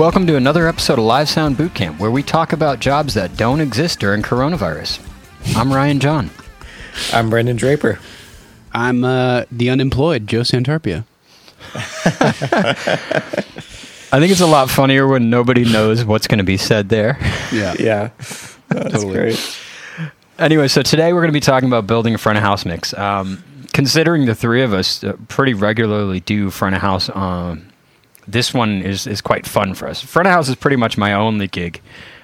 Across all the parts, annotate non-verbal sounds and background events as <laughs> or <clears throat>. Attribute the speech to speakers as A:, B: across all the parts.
A: welcome to another episode of Live Sound Bootcamp, where we talk about jobs that don't exist during coronavirus. I'm Ryan John.
B: I'm Brendan Draper.
C: I'm uh, the unemployed Joe Santarpia. <laughs>
A: I think it's a lot funnier when nobody knows what's going to be said there.
C: Yeah.
B: Yeah, <laughs> that's
C: Totally.
B: great.
A: Anyway, so today we're going to be talking about building a front of house mix. Um, considering the three of us uh, pretty regularly do front of house, um, this one is, is quite fun for us. Front of house is pretty much my only gig.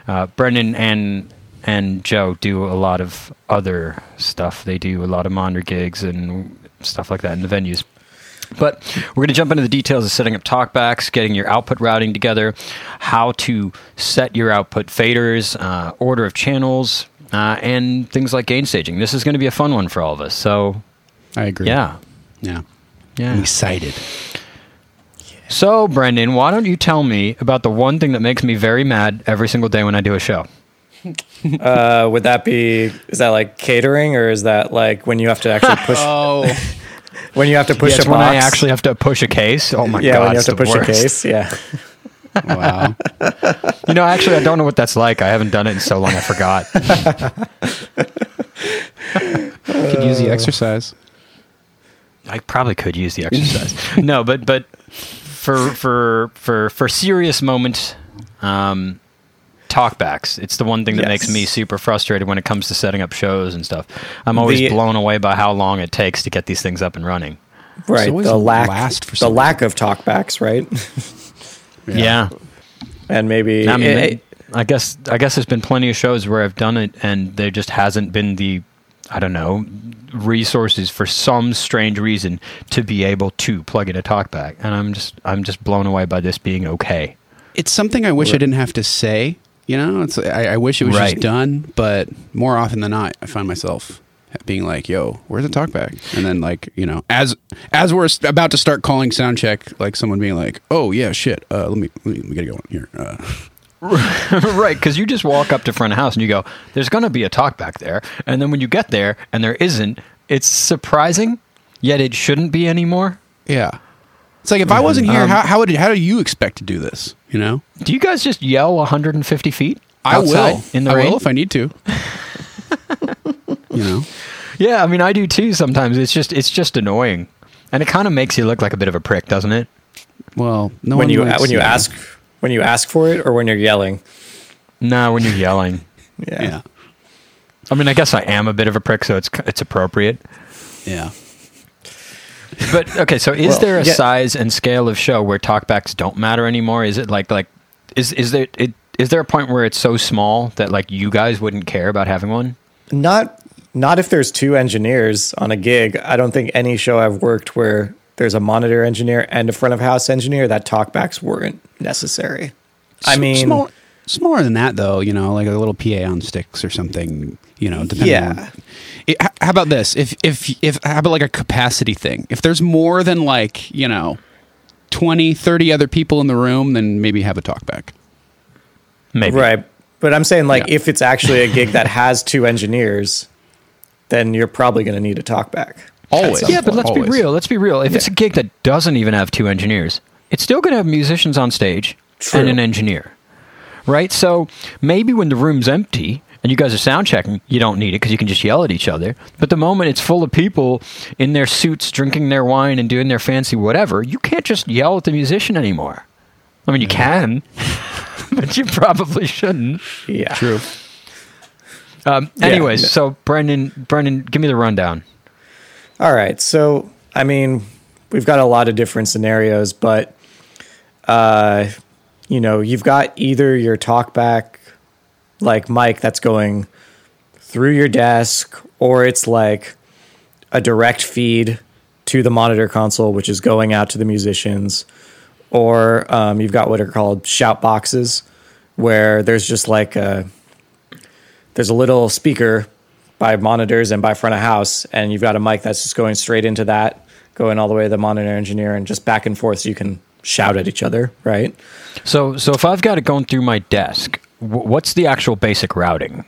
A: Uh, Brendan and and Joe do a lot of other stuff. They do a lot of monitor gigs and stuff like that in the venues. But we're going to jump into the details of setting up talkbacks, getting your output routing together, how to set your output faders, uh, order of channels, uh, and things like gain staging. This is going to be a fun one for all of us. So,
C: I agree.
A: yeah.
C: Yeah. I'm
A: Yeah.
C: excited.
A: So, Brendan, why don't you tell me about the one thing that makes me very mad every single day when I do a show? <laughs>
B: Uh, would that be? Is that like catering, or is that like when you have to actually push? <laughs>
C: Oh, <laughs>
B: when you have to push
A: Yes,
B: a
A: when
B: box?
A: I actually have to push a case. Oh my
B: yeah,
A: god,
B: when you have to
A: the
B: push a case. Yeah.
C: wow.
A: You know, actually, I don't know what that's like. I haven't done it in so long, I forgot.
C: Could use the exercise.
A: I probably could use the exercise. no, but but for for for for serious moment um, talkbacks. It's the one thing that makes me super frustrated when it comes to setting up shows and stuff. I'm always
B: The-
A: blown away by how long it takes to get these things up and running.
B: Right. The lack,
C: last for
B: the lack of talkbacks, right? <laughs>
A: Yeah,
B: and maybe
A: I mean,
B: it- it-
A: I guess I guess there's been plenty of shows where I've done it and there just hasn't been the I don't know resources for some strange reason to be able to plug in a talkback, and I'm just I'm just blown away by this being okay.
C: It's something I wish I didn't have to say. You know, it's I, I wish it was
A: Right.
C: just done, but more often than not, I find myself being like, "Yo, where's the talkback?" And then like, you know, as as we're about to start calling sound check, like someone being like, "Oh yeah, shit. Uh, let me let me, let me get going here." Uh, <laughs>
A: right, because you just walk up to front of house and you go, "There's going to be a talk back there," and then when you get there and there isn't, it's surprising, yet it shouldn't be anymore.
C: yeah. It's like if I wasn't here,
A: Um,
C: how how would how do you expect to do this? You know,
A: Do you guys just yell 150 feet?
C: I will
A: in the
C: I
A: rain.
C: will if I need to. <laughs> you know,
A: yeah, I mean, I do too. Sometimes it's just it's just annoying, and it kind of makes you look like a bit of a prick, doesn't it?
C: well, no
B: when
C: one
B: you
C: likes,
B: when you
C: know,
B: ask when you ask for it, or when you're yelling.
A: No, when you're yelling. <laughs>
C: yeah,
A: I mean, I guess I am a bit of a prick, so it's it's appropriate.
C: yeah.
A: But okay, so is
B: Well,
A: there a
B: yeah.
A: size and scale of show where talkbacks don't matter anymore? Is it like like is is there it is there a point where it's so small that like you guys wouldn't care about having one?
B: Not not if there's two engineers on a gig. I don't think any show I've worked where there's a monitor engineer and a front of house engineer that talkbacks weren't necessary. I
C: S-
B: mean,
C: small, smaller than that, though. You know, like a little PA on sticks or something. You know, depending
B: Yeah.
C: on. It, how about this? If if if how about like a capacity thing? If there's more than like you know, 20, 30 other people in the room, then maybe have a talkback.
A: Maybe.
B: right. But I'm saying like
C: Yeah.
B: if it's actually a gig that has two engineers, then you're probably going to need a talkback.
C: Always.
A: Yeah, but let's
C: Always.
A: be real. Let's be real. If it's a gig that doesn't even have two engineers, it's still going to have musicians on stage
B: True.
A: and an engineer, right? So maybe when the room's empty and you guys are sound checking, you don't need it because you can just yell at each other. But the moment it's full of people in their suits, drinking their wine and doing their fancy whatever, you can't just yell at the musician anymore. I mean, you can, <laughs> but you probably shouldn't.
B: Yeah.
C: True.
A: Um,
B: Yeah,
A: anyways,
B: yeah.
A: so Brendan, Brendan, give me the rundown.
B: All right. So, I mean, we've got a lot of different scenarios, but, uh, you know, you've got either your talkback, like mic that's going through your desk, or it's like a direct feed to the monitor console, which is going out to the musicians, or um, you've got what are called shout boxes, where there's just like a there's a little speaker by monitors and by front of house, and you've got a mic that's just going straight into that, going all the way to the monitor engineer, and just back and forth, so you can shout at each other, right?
A: So, so if I've got it going through my desk, wh- what's the actual basic routing?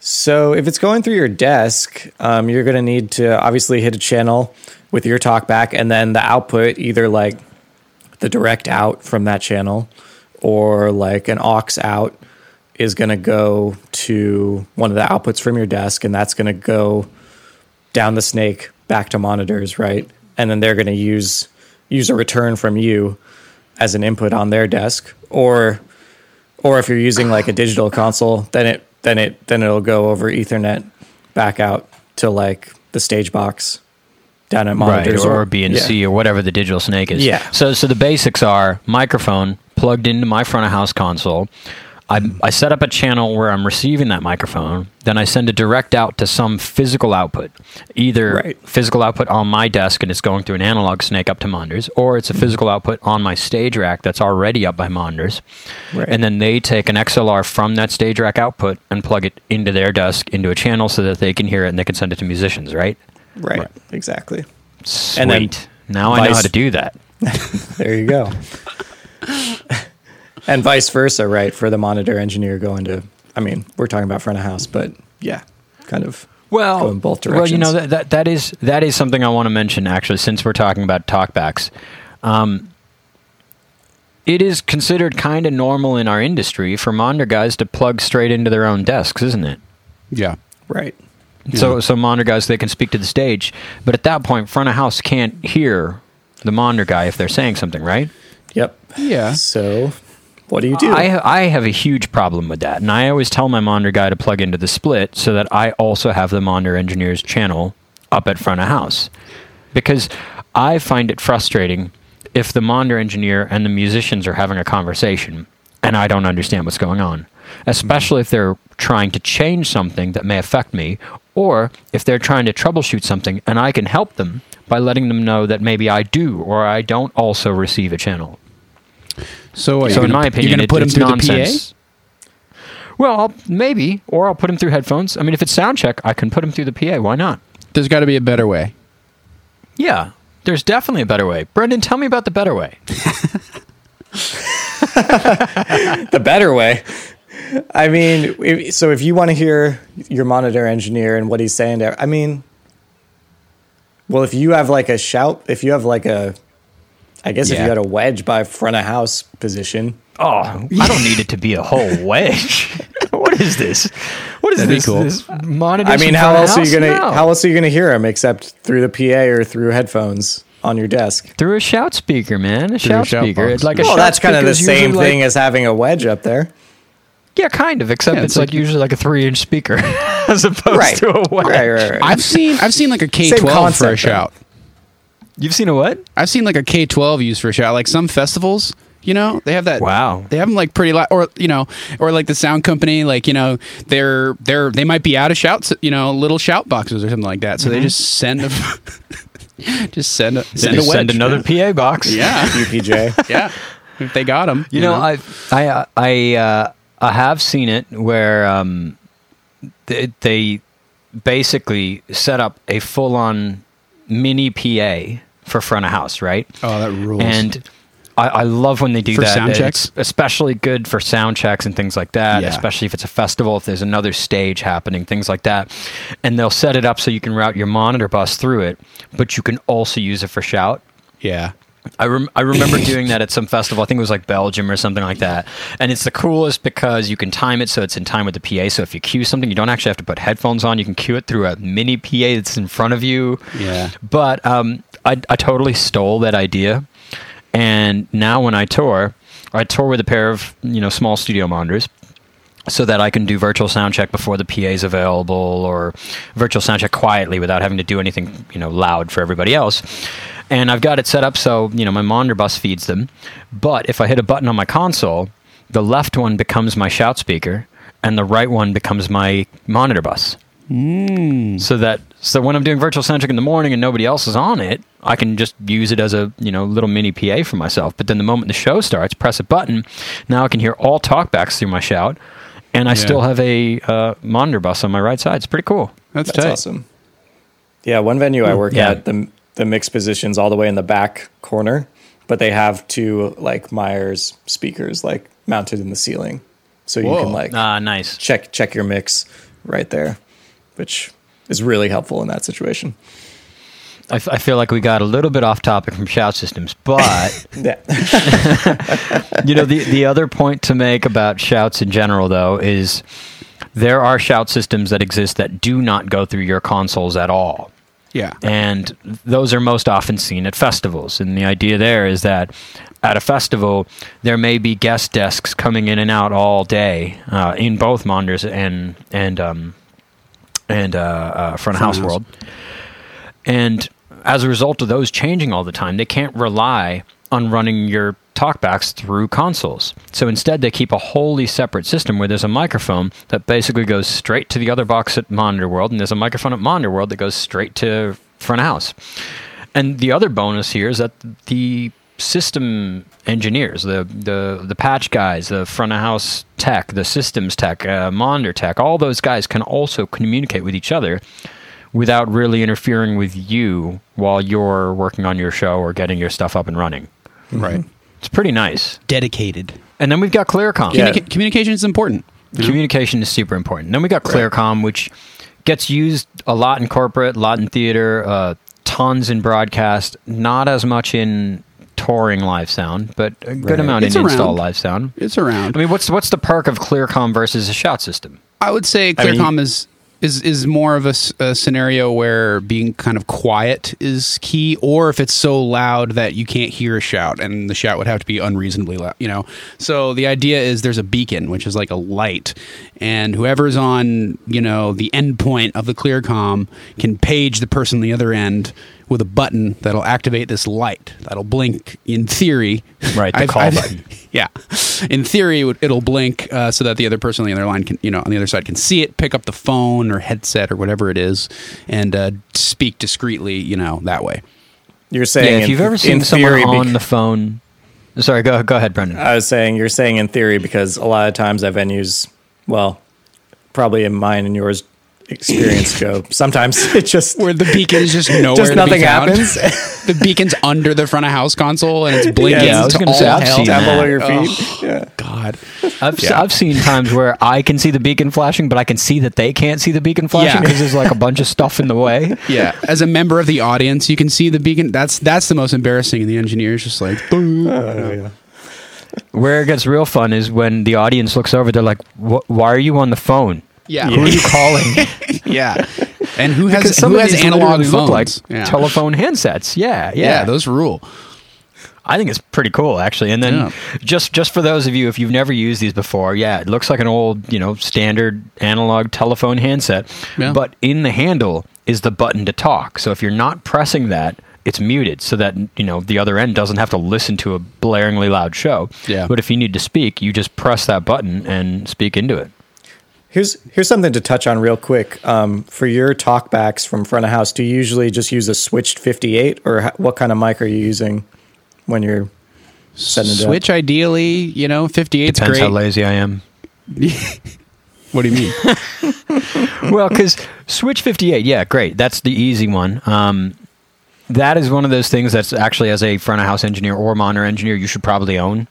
B: So if it's going through your desk, um, you're going to need to obviously hit a channel with your talkback, and then the output, either like the direct out from that channel, or like an aux out is going to go to one of the outputs from your desk and that's going to go down the snake back to monitors, right? And then they're going to use use a return from you as an input on their desk or or if you're using like a digital console, then it then it then it'll go over ethernet back out to like the stage box down at monitors
A: right, or, BNC
B: yeah.
A: or whatever the digital snake is.
B: Yeah.
A: So so the basics are microphone plugged into my front of house console. I, I set up a channel where I'm receiving that microphone. Then I send a direct out to some physical output, either
B: Right.
A: physical output on my desk and it's going through an analog snake up to monitors, or it's a mm-hmm. physical output on my stage rack that's already up by monitors.
B: Right.
A: And then they take an XLR from that stage rack output and plug it into their desk into a channel so that they can hear it and they can send it to musicians, right?
B: right,
C: Right.
B: exactly.
A: Sweet.
B: And then
A: now I know how to do that. <laughs>
B: There you go. <laughs> and vice versa, right? For the monitor engineer going to, I mean, we're talking about front of house, but yeah, kind of
A: well,
B: go in both
A: Well, you know that, that that is that is something I want to mention actually, since we're talking about talkbacks. Um, it is considered kind of normal in our industry for monitor guys to plug straight into their own desks, isn't it?
C: Yeah.
B: right.
A: So, so monitor guys they can speak to the stage, but at that point, front of house can't hear the monitor guy if they're saying something, right?
B: Yep.
C: Yeah.
B: So, what do you do?
A: I I have a huge problem with that, and I always tell my monitor guy to plug into the split so that I also have the monitor engineer's channel up at front of house, because I find it frustrating if the monitor engineer and the musicians are having a conversation and I don't understand what's going on, especially if they're trying to change something that may affect me, or if they're trying to troubleshoot something and I can help them by letting them know that maybe I do or I don't also receive a channel.
C: So, what,
A: So,
C: you're
A: in my opinion,
C: you're gonna
A: it-
C: put him
A: it's
C: through
A: nonsense. Well, I'll, maybe, or I'll put him through headphones. I mean, if it's sound check, I can put him through the PA. Why not?
C: There's got to be a better way.
A: Yeah, there's definitely a better way. Brendan, tell me about the better way. <laughs> <laughs>
B: the better way. I mean, if, so if you want to hear your monitor engineer and what he's saying there, I mean, well, if you have like a shout, if you have like a, I guess if you had a wedge by front of house position,
A: Oh, I <laughs> don't need it to be a whole <laughs> wedge. <laughs> what is this? What is
C: That'd be
A: this?
C: cool.
A: this monitor?
B: I mean, how else are you gonna how else are you gonna hear him except through the PA or through headphones on your desk?
A: through a shout speaker, man? A
C: Through a
A: shout,
C: shout
A: speaker. It's like a
B: Well,
A: shout
B: that's kind of the same thing
A: Like,
B: as having a wedge up there.
A: yeah, kind of. Except
C: Yeah,
A: it's,
C: it's
A: like,
C: like-
A: usually like a three-inch speaker as opposed
B: Right.
A: to a wedge.
B: Right, right, right.
C: I've seen I've seen like a K12 for a
B: concept,
C: shout.
A: You've seen a what?
C: I've seen like a K12 used for a shout. Like some festivals, you know, they have that.
A: Wow.
C: They have them like pretty loud, or you know, or like the sound company, like you know, they're they're they might be out of shouts, you know, little shout boxes or something like that. So they just <laughs> send a, just send a send
A: Just
C: wedge.
A: send another PA box. <laughs>
C: Yeah, <laughs>
B: UPJ.
C: yeah. If they got them,
A: You know, I I uh, I uh, I have seen it where um, they, they basically set up a full-on mini PA for front of house, right?
C: oh that rules.
A: And I, I love when they do
C: For
A: that.
C: sound
A: It's especially good for sound checks and things like that.
C: Yeah.
A: Especially if it's a festival, if there's another stage happening, things like that. And they'll set it up so you can route your monitor bus through it, but you can also use it for shout.
C: yeah,
A: I, rem- I remember <laughs> doing that at some festival. I think it was like Belgium or something like that. And it's the coolest because you can time it so it's in time with the PA. So if you cue something, you don't actually have to put headphones on. You can cue it through a mini PA that's in front of you.
C: Yeah.
A: But um, I, I totally stole that idea. And now when I tour, I tour with a pair of you know small studio monitors so that I can do virtual sound check before the PA is available or virtual sound check quietly without having to do anything, you know, loud for everybody else. And I've got it set up so, you know, my monitor bus feeds them. But if I hit a button on my console, the left one becomes my shout speaker and the right one becomes my monitor bus. So that so when I'm doing virtual sound check in the morning and nobody else is on it, I can just use it as a you know little mini PA for myself. But then the moment the show starts, press a button. Now I can hear all talkbacks through my shout, and I
C: Yeah.
A: still have a uh, monitor bus on my right side. It's pretty cool.
C: that's,
B: That's awesome. Yeah, one venue I work
A: Yeah.
B: at, the the mix positions all the way in the back corner, but they have two like Meyers speakers like mounted in the ceiling, so you can like
A: Ah, nice.
B: check check your mix right there, which is really helpful in that situation.
A: I, f- I feel like we got a little bit off topic from shout systems, but <laughs>
B: Yeah. <laughs>
A: you know the the other point to make about shouts in general though is there are shout systems that exist that do not go through your consoles at all.
C: Yeah.
A: And those are most often seen at festivals. And the idea there is that at a festival, there may be guest desks coming in and out all day uh, in both monitors and and um, and uh, uh, front of house world. And as a result of those changing all the time, they can't rely on running your talkbacks through consoles. So instead, they keep a wholly separate system where there's a microphone that basically goes straight to the other box at Monitor World, and there's a microphone at Monitor World that goes straight to front of house. And the other bonus here is that the system engineers, the the the patch guys, the front of house tech, the systems tech, uh, monitor tech, all those guys can also communicate with each other without really interfering with you while you're working on your show or getting your stuff up and running.
C: Right.
A: It's pretty nice.
C: Dedicated.
A: And then we've got ClearCom.
B: Yeah.
C: Communica- communication is important. you know?
A: Communication is super important. Then we got ClearCom, which gets used a lot in corporate, a lot in theater, uh, tons in broadcast, not as much in touring live sound, but a good
B: Right.
A: amount
C: It's
A: in install live sound.
C: It's around.
A: I mean, what's what's the perk of ClearCom versus a shout system?
C: I would say
B: I mean,
C: ClearCom is is is more of a scenario where being kind of quiet is key, or if it's so loud that you can't hear a shout, and the shout would have to be unreasonably loud. You know, so the idea is there's a beacon, which is like a light, and whoever's on you know the end point of the ClearCom can page the person on the other end with a button that'll activate this light that'll blink. In theory,
A: Right, the call button. <laughs>
C: yeah. In theory, it would- it'll blink uh, so that the other person on the other line can, you know, on the other side can see it, pick up the phone or headset or whatever it is, and uh, speak discreetly, you know, that way.
B: You're saying
A: yeah, if
B: in-
A: you've ever seen someone on
B: bec-
A: the phone. Sorry, go go ahead, Brendan.
B: I was saying you're saying in theory because a lot of times at venues, well, probably in mine and yours experience, Joe. Sometimes <laughs> it just
C: Where the beacon is just <laughs> nowhere.
B: just
C: to
B: nothing
C: be found.
B: happens. <laughs>
C: the beacon's under the front of house console and it's blinking.
B: Yeah, I
A: was
C: to
A: gonna
C: all
A: say, I've
C: hell.
A: seen
B: down below your
C: Oh,
B: feet. Yeah.
C: God.
A: I've
C: Yeah.
A: I've seen times where I can see the beacon flashing, but I can see that they can't see the beacon flashing
C: Yeah.
A: because there's like a bunch of stuff in the way.
C: Yeah, as a member of the audience, you can see the beacon. That's that's the most embarrassing. And the engineer's just like, boom.
A: Oh, where it gets real fun is when the audience looks over. They're like, "Wh- "Why are you on the phone?
C: Yeah,
A: Who are you <laughs> calling?" <laughs>
C: yeah. And who has
A: some
C: who has analog phones?
A: look like
C: yeah.
A: telephone handsets. Yeah, yeah,
C: yeah, those rule.
A: I think it's pretty cool actually. And then
C: Yeah.
A: just just for those of you if you've never used these before, yeah, it looks like an old, you know, standard analog telephone handset.
C: Yeah.
A: But in the handle is the button to talk. So if you're not pressing that, it's muted so that you know the other end doesn't have to listen to a blaringly loud show.
C: Yeah.
A: But if you need to speak, you just press that button and speak into it.
B: Here's here's something to touch on real quick. Um, for your talkbacks from front of house, do you usually just use a switched 58, or ha- what kind of mic are you using when you're setting it
C: Switch ideally, you know, 58
A: Depends
C: great.
A: how lazy I am. <laughs>
C: what do you mean? <laughs>
A: well, because Switch 58, yeah, great. That's the easy one. Um, that is one of those things that's actually, as a front of house engineer or monitor engineer, you should probably own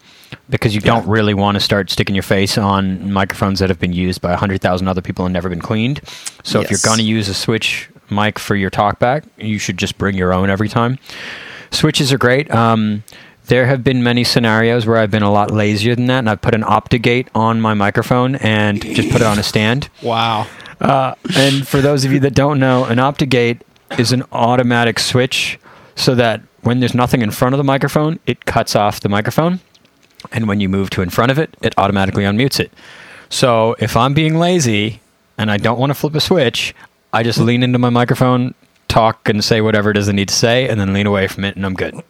A: because you don't really want to start sticking your face on microphones that have been used by 100,000 other people and never been cleaned. So if you're going to use a Switch mic for your talkback, you should just bring your own every time. Switches are great. Um, there have been many scenarios where I've been a lot lazier than that, and I've put an Optogate on my microphone and just put it on a stand.
C: wow.
A: Uh, and for those of you that don't know, an Optogate is an automatic switch so that when there's nothing in front of the microphone, it cuts off the microphone. And when you move to in front of it, it automatically unmutes it. So if I'm being lazy and I don't want to flip a switch, I just lean into my microphone, talk, and say whatever it is I need to say, and then lean away from it, and I'm good. <laughs>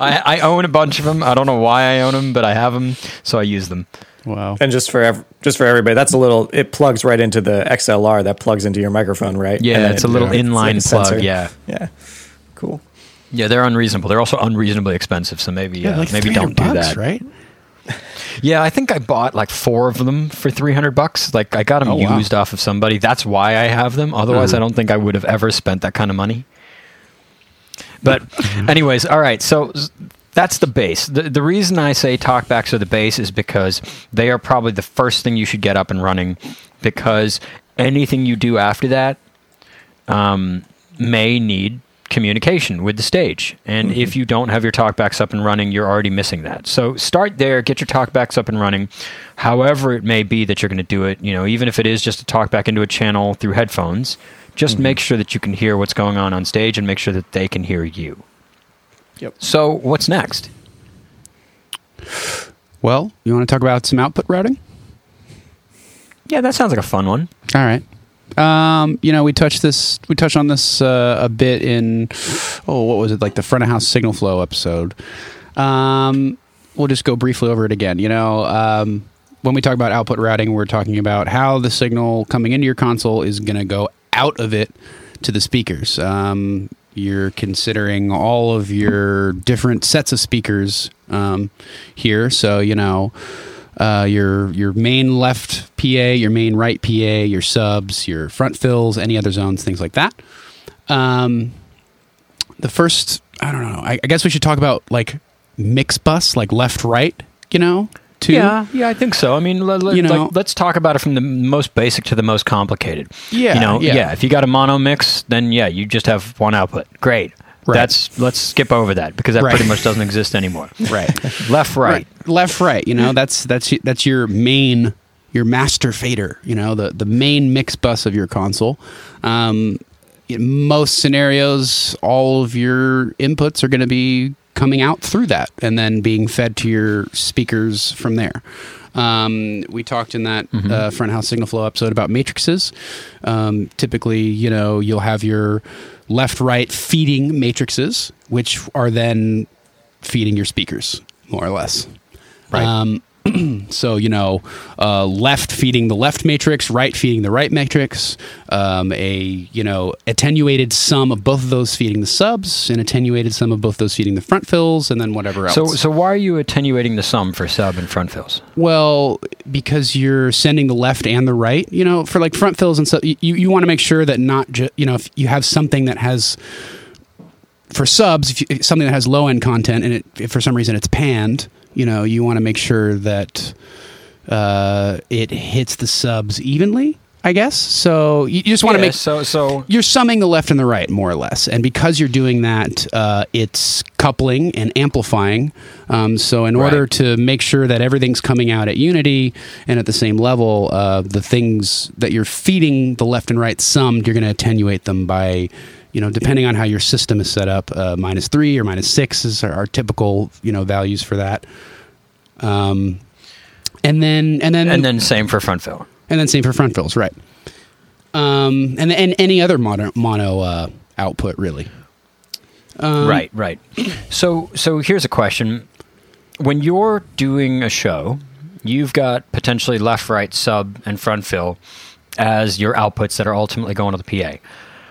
A: I, I own a bunch of them. I don't know why I own them, but I have them, so I use them.
C: Wow.
B: And just for ev- just for everybody, that's a little. It plugs right into the XLR that plugs into your microphone, right?
A: Yeah,
B: And
A: it's
B: it-
A: a little
B: it's like
A: inline
B: a
A: plug.
B: sensor.
A: Yeah.
B: yeah, cool.
A: Yeah, they're unreasonable. They're also unreasonably expensive, so maybe uh,
C: like
A: maybe don't do
C: bucks,
A: that.
C: right? <laughs>
A: Yeah, I think I bought like four of them for three hundred bucks. Like I got them
C: Oh, wow.
A: used off of somebody. That's why I have them. Otherwise,
C: Uh-huh.
A: I don't think I would have ever spent that kind of money. But, <laughs> anyways, all right. So s- that's the base. The, the reason I say talkbacks are the base is because they are probably the first thing you should get up and running. Because anything you do after that, um, may need communication with the stage. And if you don't have your talkbacks up and running, you're already missing that. So start there, get your talkbacks up and running, however it may be that you're going to do it. You know, even if it is just a talkback into a channel through headphones, just make sure that you can hear what's going on on stage and make sure that they can hear you.
B: Yep.
A: So what's next?
C: Well, you want to talk about some output routing?
A: Yeah, that sounds like a fun one.
C: All right. Um, you know, we touched this. We touched on this uh, a bit in oh, what was it like the front of house signal flow episode. Um, we'll just go briefly over it again. You know, um, when we talk about output routing, we're talking about how the signal coming into your console is going to go out of it to the speakers. Um, you're considering all of your different sets of speakers um, here. So you know uh, your your main left PA, your main right PA, your subs, your front fills, any other zones, things like that. Um, the first, I don't know. I, I guess we should talk about like mix bus, like left right. You know, too.
A: Yeah, yeah, I think so. I mean, let, let,
C: You know-
A: like, let's talk about it from the most basic to the most complicated.
C: Yeah,
A: you know,
C: yeah.
A: If you got a mono mix, then yeah, you just have one output. Great.
C: Right.
A: That's let's skip over that because that
C: Right.
A: pretty much doesn't exist anymore. <laughs>
C: right.
A: Left, right.
C: left, right. You know, that's that's that's your main, your master fader. You know, the the main mix bus of your console. Um, in most scenarios, all of your inputs are going to be coming out through that and then being fed to your speakers from there. Um, we talked in that uh, front house signal flow episode about matrices. Um, typically, you know, you'll have your left right feeding matrices, which are then feeding your speakers, more or less.
A: Right.
C: Um, <clears throat> so you know, uh, left feeding the left matrix, right feeding the right matrix. Um, a you know attenuated sum of both of those feeding the subs, an attenuated sum of both those feeding the front fills, and then whatever else.
A: So, so why are you attenuating the sum for sub and front fills?
C: Well, because you're sending the left and the right, you know, for like front fills and stuff, you, you want to make sure that not just, you know, if you have something that has, for subs, if you, if something that has low end content and it, if for some reason it's panned, you know, you want to make sure that uh, it hits the subs evenly, I guess. So you, just want to
A: Yeah,
C: make
A: so so
C: you're summing the left and the right more or less and because you're doing that uh, it's coupling and amplifying um, so in order
A: Right.
C: to make sure that everything's coming out at unity and at the same level uh, the things that you're feeding the left and right summed you're going to attenuate them by you know depending on how your system is set up uh, minus three or minus six is our, our typical you know values for that um, and then and then
A: and then same for front fill.
C: and then same for front fills, right? Um, and and any other mono mono uh, output really. Um,
A: right, right. So, so here's a question: When you're doing a show, you've got potentially left, right, sub, and front fill as your outputs that are ultimately going to the PA.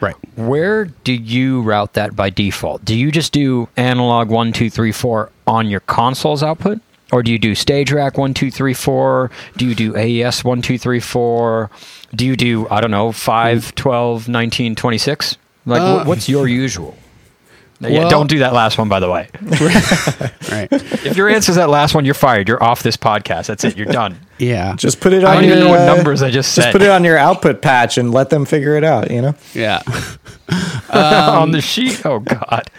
C: Right.
A: Where do you route that by default? Do you just do analog one, two, three, four on your console's output? Or do you do stage rack one, two, three, four? Do you do AES one, two, three, four? Do you do, I don't know, 5, 12, 19, 26? Like,
C: Uh,
A: what's your usual? Yeah,
C: well-
A: don't do that last one, by the way. <laughs>
C: Right.
A: If your answer is that last one, you're fired. You're off this podcast. That's it. You're done.
C: yeah.
B: Just put it
A: I
B: on
A: don't even
B: your
A: know what
B: uh,
A: numbers I just
B: Just put it on your output patch and let them figure it out. You know.
C: yeah. <laughs> <laughs>
A: on the sheet. Oh, God.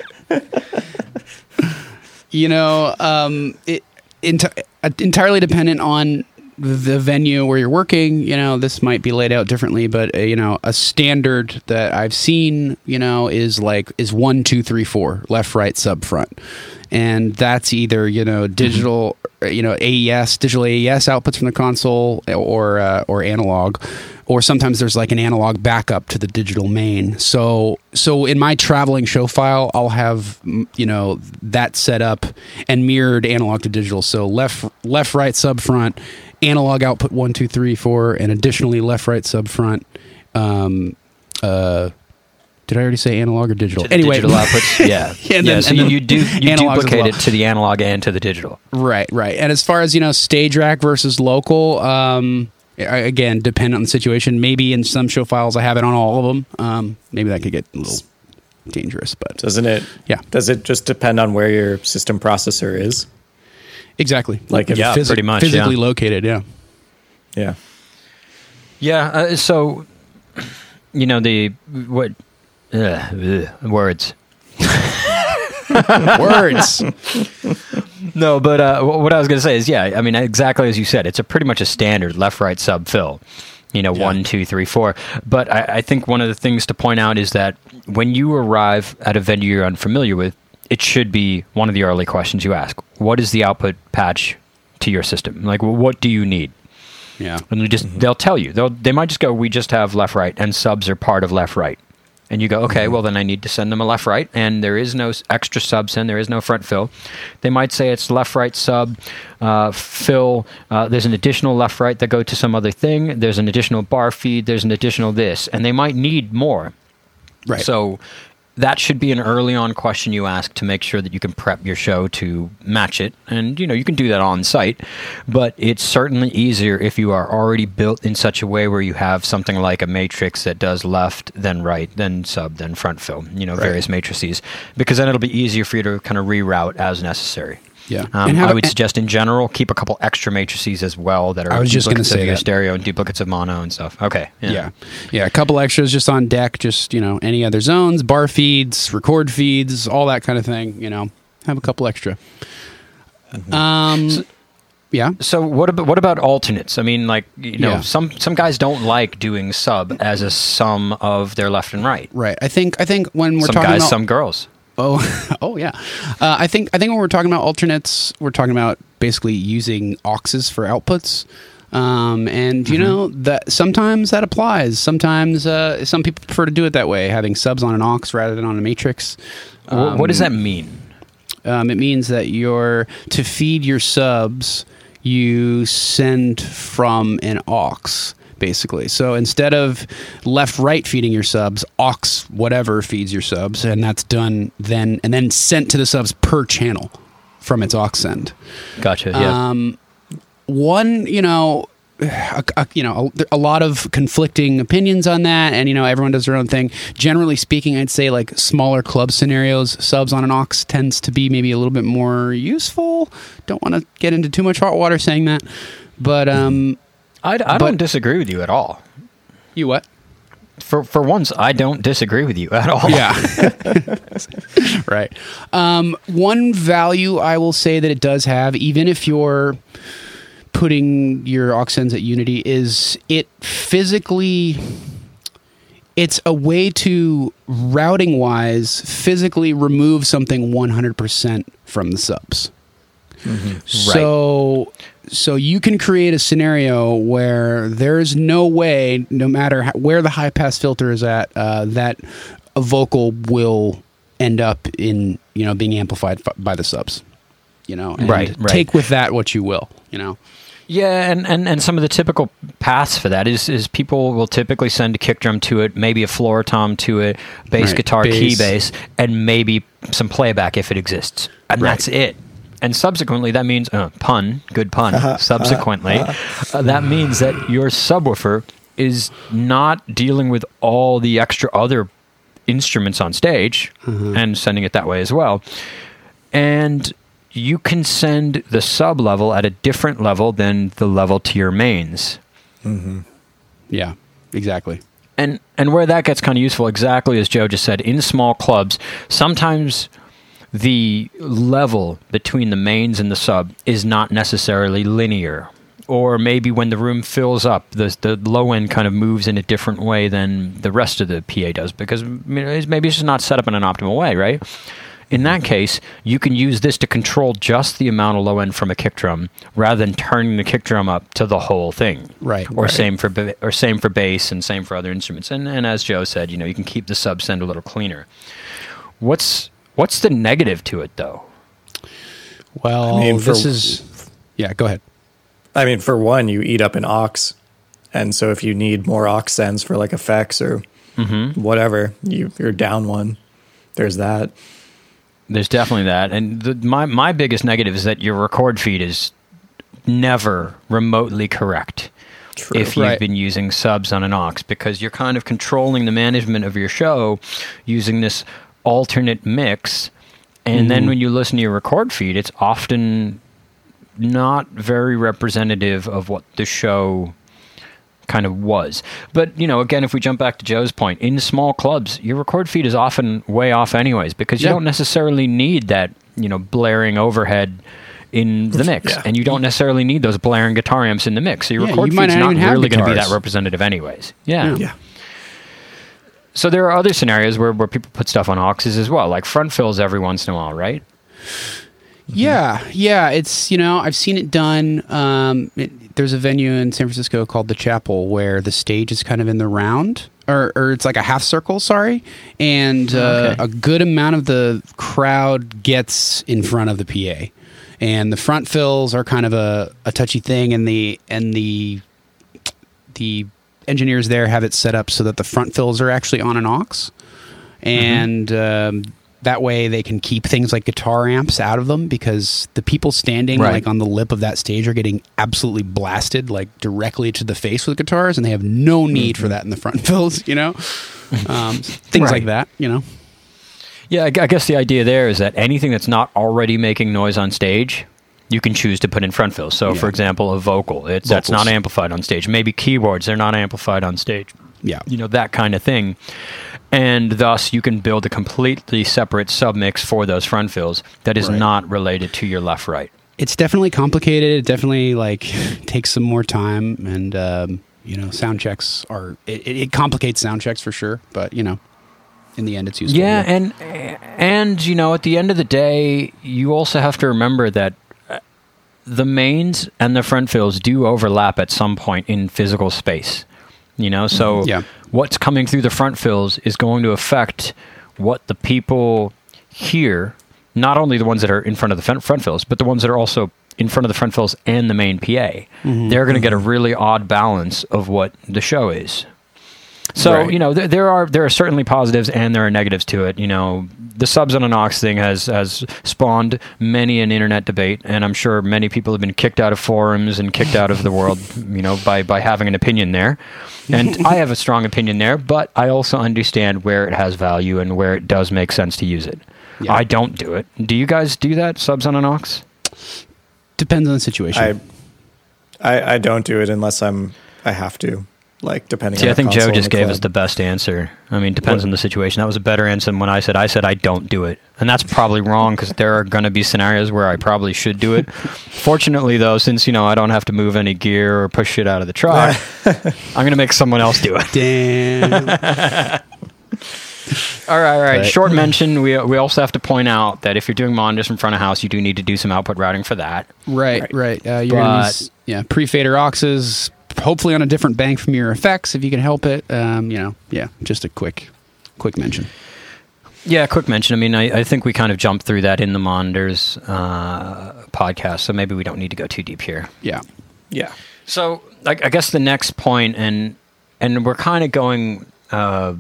C: you know, um, it enti- uh, entirely dependent on the venue where you're working. You know, this might be laid out differently, but uh, you know, a standard that I've seen, you know, is like is one, two, three, four, left, right, sub, front, and that's either you know digital, uh, you know, AES, digital AES outputs from the console, or uh, or analog. Or sometimes there's like an analog backup to the digital main. So, so in my traveling show file, I'll have you know that set up and mirrored analog to digital. So left, left, right, sub, front, analog output one, two, three, four, and additionally left, right, sub, front. Um, uh, did I already say analog or digital? Anyway,
A: digital outputs. <laughs> Yeah.
C: Yeah, and
A: yeah.
C: then-
A: so
C: and
A: you,
C: then
A: you do you duplicate
C: well.
A: it to the analog and to the digital.
C: Right, right. And as far as you know, stage rack versus local, um, again, dependent on the situation. Maybe in some show files, I have it on all of them. Um, maybe that could get a little dangerous, but
B: Doesn't it?
C: Yeah.
B: Does it just depend on where your system processor is?
C: Exactly.
B: Like if-
A: Yeah,
C: Physi-
A: pretty much,
C: physically
A: yeah.
C: located. Yeah.
B: Yeah.
A: Yeah. Uh, so, you know, the what Ugh, ugh, words. <laughs>
C: Words.
A: No, but uh, what I was going to say is, yeah, I mean, exactly as you said, it's a pretty much a standard left right sub fill. You know,
C: Yeah.
A: one, two, three, four. But I, I think one of the things to point out is that when you arrive at a venue you're unfamiliar with, it should be one of the early questions you ask. What is the output patch to your system? Like, wh- what do you need?
C: yeah.
A: And they just they'll tell you. They'll they might just go, we just have left right, and subs are part of left right. And you go, okay, well then I need to send them a left right, and there is no extra sub send, there is no front fill. They might say it's left right sub uh, fill. Uh, there's an additional left right that go to some other thing. There's an additional bar feed. There's an additional this, and they might need more.
C: Right.
A: So that should be an early on question you ask to make sure that you can prep your show to match it. And you know, you can do that on site, but it's certainly easier if you are already built in such a way where you have something like a matrix that does left, then right, then sub, then front fill, you know,
C: Right.
A: various matrices, because then it'll be easier for you to kind of reroute as necessary.
C: Yeah.
A: Um,
C: And have
A: I
C: a-
A: would suggest in general keep a couple extra matrices as well that are
C: I was just gonna say
A: your
C: that.
A: stereo and duplicates of mono and stuff. Okay.
C: Yeah. yeah. A couple extras just on deck, just, you know, any other zones, bar feeds, record feeds, all that kind of thing, you know. Have a couple extra. Um yeah.
A: So what about what about alternates? I mean, like you know,
C: Yeah.
A: some some guys don't like doing sub as a sum of their left and right.
C: Right. I think I think when we're
A: some
C: talking
A: guys,
C: about
A: some girls.
C: Oh, <laughs> oh yeah. Uh, I think I think when we're talking about alternates, we're talking about basically using auxes for outputs. Um, and you know that sometimes that applies. Sometimes uh, some people prefer to do it that way, having subs on an aux rather than on a matrix.
A: Wh- what does
C: Um,
A: that mean?
C: Um, it means that you're to feed your subs, you send from an aux, basically. So instead of left right feeding your subs, aux whatever feeds your subs, and that's done then and then sent to the subs per channel from its aux send.
A: Gotcha. Yeah.
C: Um, one, you know, <sighs> a, a- you know, a, a lot of conflicting opinions on that, and you know, everyone does their own thing. Generally speaking, I'd say like smaller club scenarios, subs on an aux tends to be maybe a little bit more useful. Don't want to get into too much hot water saying that, but um,
A: I, I don't disagree with you at all.
C: you what?
A: For for once, I don't disagree with you at all.
C: Yeah. <laughs> right. Um, one value I will say that it does have, even if you're putting your aux-sends at Unity, is it physically. It's a way to routing wise physically remove something 100% from the subs. So so you can create a scenario where there's no way, no matter how, where the high pass filter is at, uh, that a vocal will end up in you know being amplified f- by the subs. You know, and
A: Right, right.
C: Take with that what you will. You know,
A: Yeah, and, and, and some of the typical paths for that is is people will typically send a kick drum to it, maybe a floor tom to it, bass
C: Right,
A: guitar, key
C: bass.
A: bass, and maybe some playback if it exists, and
C: Right.
A: that's it. And subsequently, that means uh, pun, good pun. subsequently, uh, that means that your subwoofer is not dealing with all the extra other instruments on stage and sending it that way as well. And you can send the sub level at a different level than the level to your mains.
C: yeah, exactly.
A: And and where that gets kind of useful, exactly as Joe just said, in small clubs, sometimes the level between the mains and the sub is not necessarily linear. Or maybe when the room fills up, the the low end kind of moves in a different way than the rest of the PA does because you know, it's- maybe it's just not set up in an optimal way, right? In that case, you can use this to control just the amount of low end from a kick drum, rather than turning the kick drum up to the whole thing.
C: Right,
A: Or
C: right.
A: same for ba- or same for bass and same for other instruments. And and as Joe said, you know, you can keep the sub send a little cleaner. What's what's the negative to it though?
C: Well, I
B: mean, for-
C: this is yeah. Go ahead.
B: I mean, for one, you eat up an aux, and so if you need more aux sends for like effects or mm-hmm. whatever, you you're down one. There's that.
A: There's definitely that. And the, my my biggest negative is that your record feed is never remotely correct.
B: True.
A: if you've
C: Right.
A: been using subs on an aux because you're kind of controlling the management of your show using this alternate mix and hmm. then when you listen to your record feed it's often not very representative of what the show kind of was. But, you know, again, if we jump back to Joe's point, in small clubs, your record feed is often way off anyways because you
C: Yeah.
A: don't necessarily need that, you know, blaring overhead in the mix.
B: Yeah.
A: And you don't necessarily need those blaring guitar amps in the mix. So your
C: Yeah,
A: record
C: you might
A: feed's
C: not
A: not really going to be that representative anyways. Yeah.
B: Yeah.
A: So there are other scenarios where, where people put stuff on auxes as well, like front fills every once in a while, right?
C: Yeah, yeah. It's you know I've seen it done. Um, it, there's a venue in San Francisco called the Chapel where the stage is kind of in the round, or or it's like a half circle. Sorry, and uh,
A: Okay.
C: a good amount of the crowd gets in front of the PA, and the front fills are kind of a, a touchy thing, and the and the the engineers there have it set up so that the front fills are actually on an aux, and um, that way they can keep things like guitar amps out of them because the people standing
A: Right.
C: like on the lip of that stage are getting absolutely blasted like directly to the face with guitars, and they have no need for that in the front <laughs> fills, you know, um, things
A: Right.
C: like that, you know.
A: Yeah, I guess the idea there is that anything that's not already making noise on stage, you can choose to put in front fills. So, for example, a vocal, it's that's not amplified on stage. Maybe keyboards, they're not amplified on stage.
C: Yeah,
A: You know that kind of thing, and thus you can build a completely separate submix for those front fills that is
C: Right.
A: not related to your left right.
C: it's definitely complicated. It definitely like <laughs> takes some more time, and um, you know, sound checks are it, it, complicates sound checks for sure. But you know, in the end, it's useful.
A: Yeah, and and you know, at the end of the day, you also have to remember that the mains and the front fills do overlap at some point in physical space. You know, so mm-hmm.
C: Yeah.
A: what's coming through the front fills is going to affect what the people hear. Not only the ones that are in front of the front, front fills, but the ones that are also in front of the front fills and the main PA. Mm-hmm. They're going to get a mm-hmm. really odd balance of what the show is. So
C: Right.
A: you know there, there are there are certainly positives and there are negatives to it. You know the subs on an aux thing has has spawned many an internet debate, and I'm sure many people have been kicked out of forums and kicked out of the world. <laughs> You know by by having an opinion there, and <laughs> I have a strong opinion there, but I also understand where it has value and where it does make sense to use it.
C: Yeah.
A: I don't do it. Do you guys do that? Subs on an aux?
C: depends on the situation.
B: I, I I don't do it unless I'm I have to. Like depending.
A: See,
B: on
A: I think Joe just gave
B: club.
A: us the best answer. I mean, depends
B: What-
A: on the situation. That was a better answer than when I said I said I don't do it, and that's probably wrong because there are going to be scenarios where I probably should do it. <laughs> Fortunately, though, since you know I don't have to move any gear or push shit out of the truck, <laughs> I'm going to make someone else do it.
C: Damn. <laughs>
A: All right, all right.
B: Right.
A: Short mention. We we also have to point out that if you're doing monitors in front of house, you do need to do some output routing for that.
C: right,
B: Right.
C: right. Uh, you're gonna
A: But-
C: use yeah pre-fader auxes, hopefully on a different bank from your effects if you can help it. Um, you know, yeah. Just a quick, quick mention.
A: Yeah, quick mention. I mean, I, I think we kind of jumped through that in the monitors uh, podcast, so maybe we don't need to go too deep here.
C: Yeah.
B: Yeah.
A: So I, I guess the next point, and and we're kind of going, uh,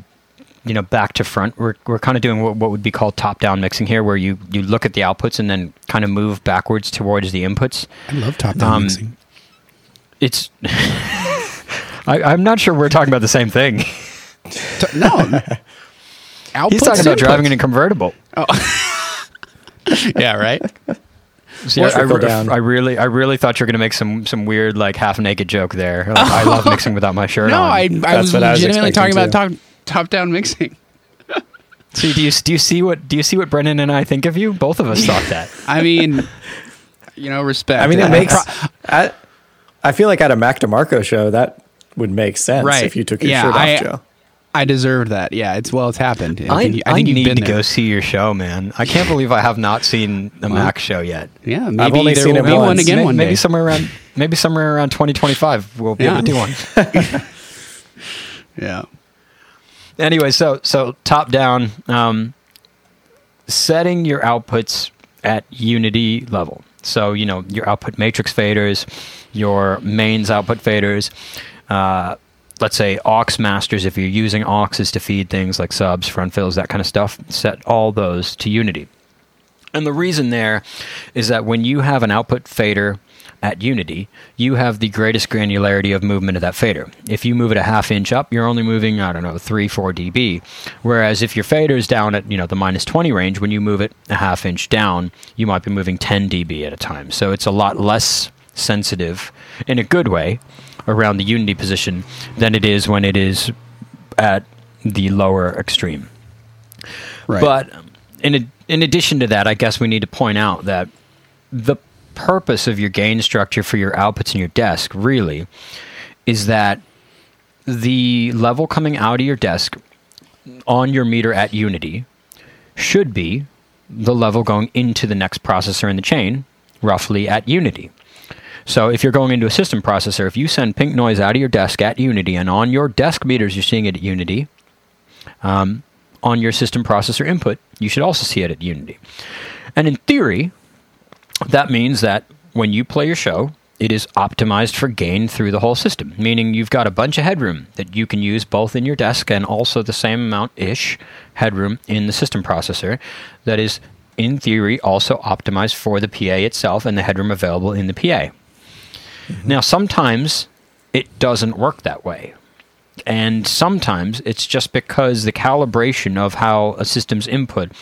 A: you know, back to front. We're we're kind of doing what, what would be called top down mixing here, where you you look at the outputs and then kind of move backwards towards the inputs.
C: I love top-down
A: Um,
C: mixing.
A: It's. <laughs> I, I'm not sure we're talking about the same thing.
C: No. <laughs> Outputs,
A: He's talking about
C: inputs.
A: driving in a convertible. Oh. <laughs>
C: yeah, right.
A: See, I, I, re-
B: down.
A: I really, I really thought you were going to make some some weird like half naked joke there. Like, I love mixing without my shirt
C: No,
A: on.
C: I, I was
B: what I was
C: legitimately talking
B: expecting,
C: about top, top-down mixing.
A: See, do you do you see what do you see what Brendan and I think of you? Both of us thought that.
C: I mean, you know, respect.
B: I mean, it makes. I, I feel like at a Mac DeMarco show that would make sense
C: Right.
B: if you took your
C: Yeah,
B: shirt off,
C: I-
B: Joe.
C: I deserved that. Yeah, it's well, it's happened.
A: I,
C: think, you-
A: I,
C: think you've
A: need
C: been
A: to
C: there.
A: go see your show, man. I can't believe I have not seen a Mac show yet.
C: Yeah, maybe
B: only
C: there
B: seen
C: will
B: it
C: be one again
A: May-
C: one
A: maybe somewhere around <laughs> maybe somewhere around 2025 we'll be
C: Yeah.
A: able to do one.
C: yeah. <laughs> <laughs>
A: anyway, so so top down, um, setting your outputs at unity level. So you know your output matrix faders, your mains output faders. Uh, let's say aux masters if you're using auxes to feed things like subs, front fills, that kind of stuff. Set all those to unity. And the reason there is that when you have an output fader at Unity, you have the greatest granularity of movement of that fader. If you move it a half inch up, you're only moving, I don't know, 3, 4 dB. Whereas if your fader is down at, you know, the minus 20 range, when you move it a half inch down, you might be moving 10 dB at a time. So it's a lot less sensitive in a good way around the unity position than it is when it is at the lower extreme.
C: Right.
A: But in in addition to that, I guess we need to point out that the purpose of your gain structure for your outputs in your desk really is that the level coming out of your desk on your meter at Unity should be the level going into the next processor in the chain, roughly at Unity. So if you're going into a system processor, if you send pink noise out of your desk at Unity and on your desk meters you're seeing it at Unity, um, on your system processor input, you should also see it at Unity. And in theory, that means that when you play your show, it is optimized for gain through the whole system, meaning you've got a bunch of headroom that you can use both in your desk and also the same amount ish headroom in the system processor that is, in theory, also optimized for the PA itself and the headroom available in the PA. Now, sometimes it doesn't work that way. And sometimes it's just because the calibration of how a system's input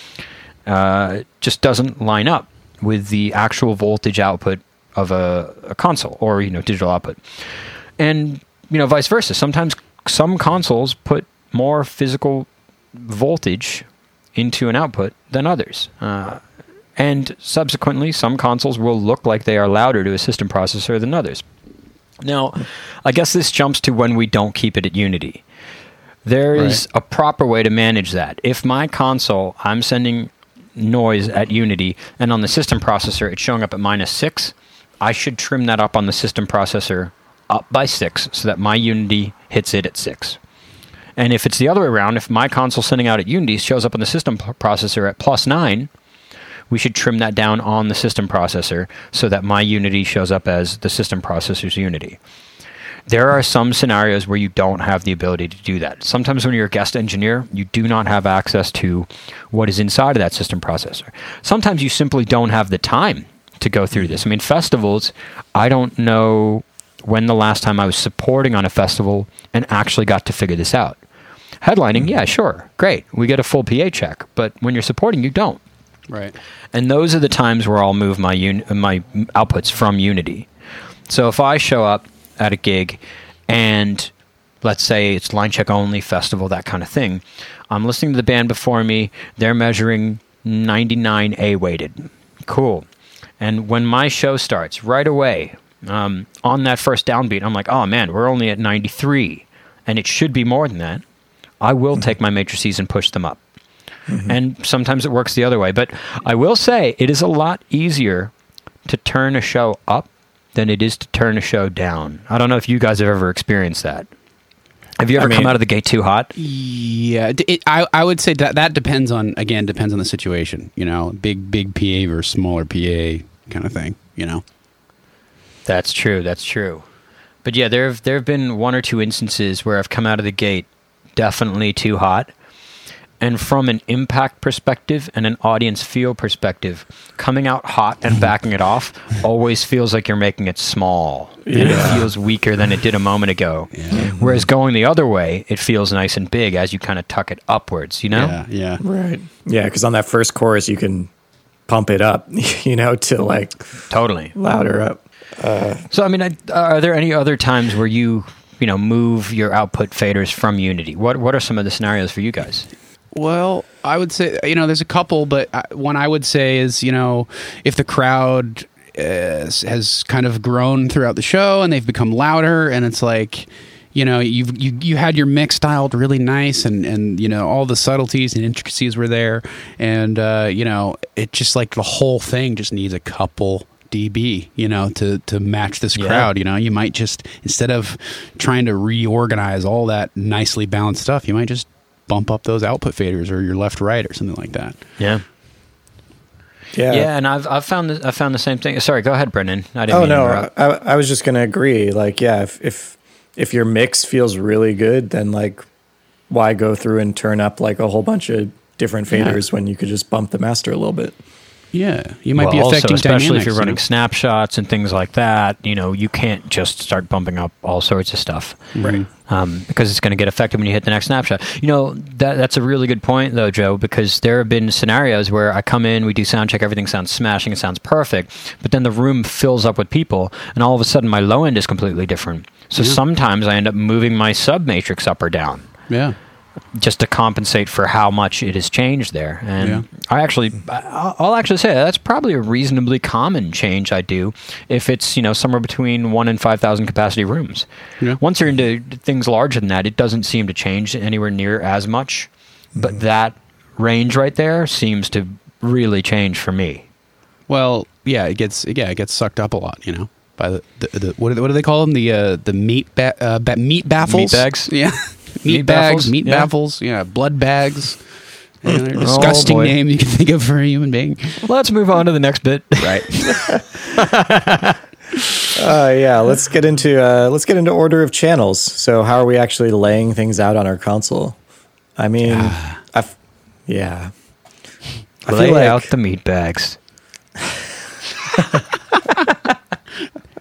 A: uh, just doesn't line up with the actual voltage output of a, a console or you know digital output, and you know vice versa. Sometimes some consoles put more physical voltage into an output than others. Uh, and subsequently, some consoles will look like they are louder to a system processor than others. Now, I guess this jumps to when we don't keep it at Unity. There is
C: Right.
A: a proper way to manage that. If my console, I'm sending noise at Unity, and on the system processor it's showing up at minus six, I should trim that up on the system processor up by six so that my Unity hits it at six. And if it's the other way around, if my console sending out at Unity shows up on the system processor at plus nine, we should trim that down on the system processor so that my Unity shows up as the system processor's Unity. There are some scenarios where you don't have the ability to do that. Sometimes when you're a guest engineer, you do not have access to what is inside of that system processor. Sometimes you simply don't have the time to go through this. I mean, festivals, I don't know when the last time I was supporting on a festival and actually got to figure this out. Headlining, yeah, sure, great. We get a full PA check, but when you're supporting, you don't.
C: Right.
A: And those are the times where I'll move my un- my outputs from Unity. So if I show up at a gig and let's say it's line check only festival that kind of thing, I'm listening to the band before me, they're measuring 99 A weighted. Cool. And when my show starts right away, um, on that first downbeat, I'm like, oh man, we're only at 93, and it should be more than that. I will take my matrices and push them up Mm-hmm. and sometimes it works the other way. But I will say it is a lot easier to turn a show up than it is to turn a show down. I don't know if you guys have ever experienced that. Have you
B: I
A: ever come out of the gate too hot?
C: Yeah, it, I I would say that that depends on again depends on the situation. You know, big big PA versus smaller PA kind of thing. You know.
A: That's true. That's true. But yeah, there have there have been one or two instances where I've come out of the gate definitely too hot. And from an impact perspective and an audience feel perspective, coming out hot and mm-hmm. backing it off always feels like you're making it small. And it feels weaker than it did a moment ago. Mm-hmm. Whereas going the other way, it feels nice and big as you kind of tuck it upwards, you know?
C: Yeah, yeah.
B: Right. Yeah, because on that first chorus, you can pump it up, <laughs> you know, to like
A: Totally.
B: louder up.
A: Uh, so, I mean, I, are there any other times where you, you know, move your output faders from Unity? What What are some of the scenarios for you guys?
C: Well, I would say you know there's a couple, but I- one I would say is you know if the crowd is, has kind of grown throughout the show and they've become louder, and it's like you know you've you, you had your mix dialed really nice and and you know all the subtleties and intricacies were there, and uh, you know it just like the whole thing just needs a couple dB, you know, to to match this
A: Yeah.
C: crowd. You know, you might just instead of trying to reorganize all that nicely balanced stuff, you might just bump up those output faders or your left right or something like that.
A: Yeah.
B: Yeah.
A: Yeah, and I've I've found the, I found the same thing. Sorry, go ahead, Brendan. I didn't
B: Oh
A: mean
B: no. I, I was just gonna agree. Like, yeah, if if if your mix feels really good, then like, why go through and turn up like a whole bunch of different
C: Yeah.
B: faders when you could just bump the master a little bit?
C: Yeah, you might
A: Well,
C: be affecting
A: also, especially
C: dynamics,
A: if you're
C: you
A: running
C: know?
A: snapshots and things like that. You know, you can't just start bumping up all sorts of stuff,
C: Right.
A: um, because it's going to get affected when you hit the next snapshot. You know, that that's a really good point, though, Joe, because there have been scenarios where I come in, we do sound check, everything sounds smashing, it sounds perfect, but then the room fills up with people, and all of a sudden my low end is completely different. So sometimes I end up moving my sub matrix up or down
C: Yeah.
A: Just to compensate for how much it has changed there. And
C: Yeah.
A: I actually, I'll actually say that's probably a reasonably common change I do if it's you know somewhere between one and five thousand capacity rooms.
C: Yeah.
A: Once you're into things larger than that, it doesn't seem to change anywhere near as much. But that range right there seems to really change for me.
C: Well, yeah, it gets yeah, it gets sucked up a lot, you know, by the, the, the what, do they, what do they call them? The uh, the meat ba- uh, ba- meat baffles,
A: Meat bags? <laughs>
C: yeah, meat,
A: Meat
C: bags,
A: baffles?
C: meat
A: Yeah.
C: baffles, yeah, blood bags. Yeah, they're
A: Oh,
C: disgusting name you can think of for a human being,
A: Let's move on to the next bit.
C: right? <laughs>
B: Uh, yeah, let's get into uh, let's get into order of channels. So, how are we actually laying things out on our console? I mean, I've, yeah, I
A: Lay
B: like
A: out the meat bags. <laughs>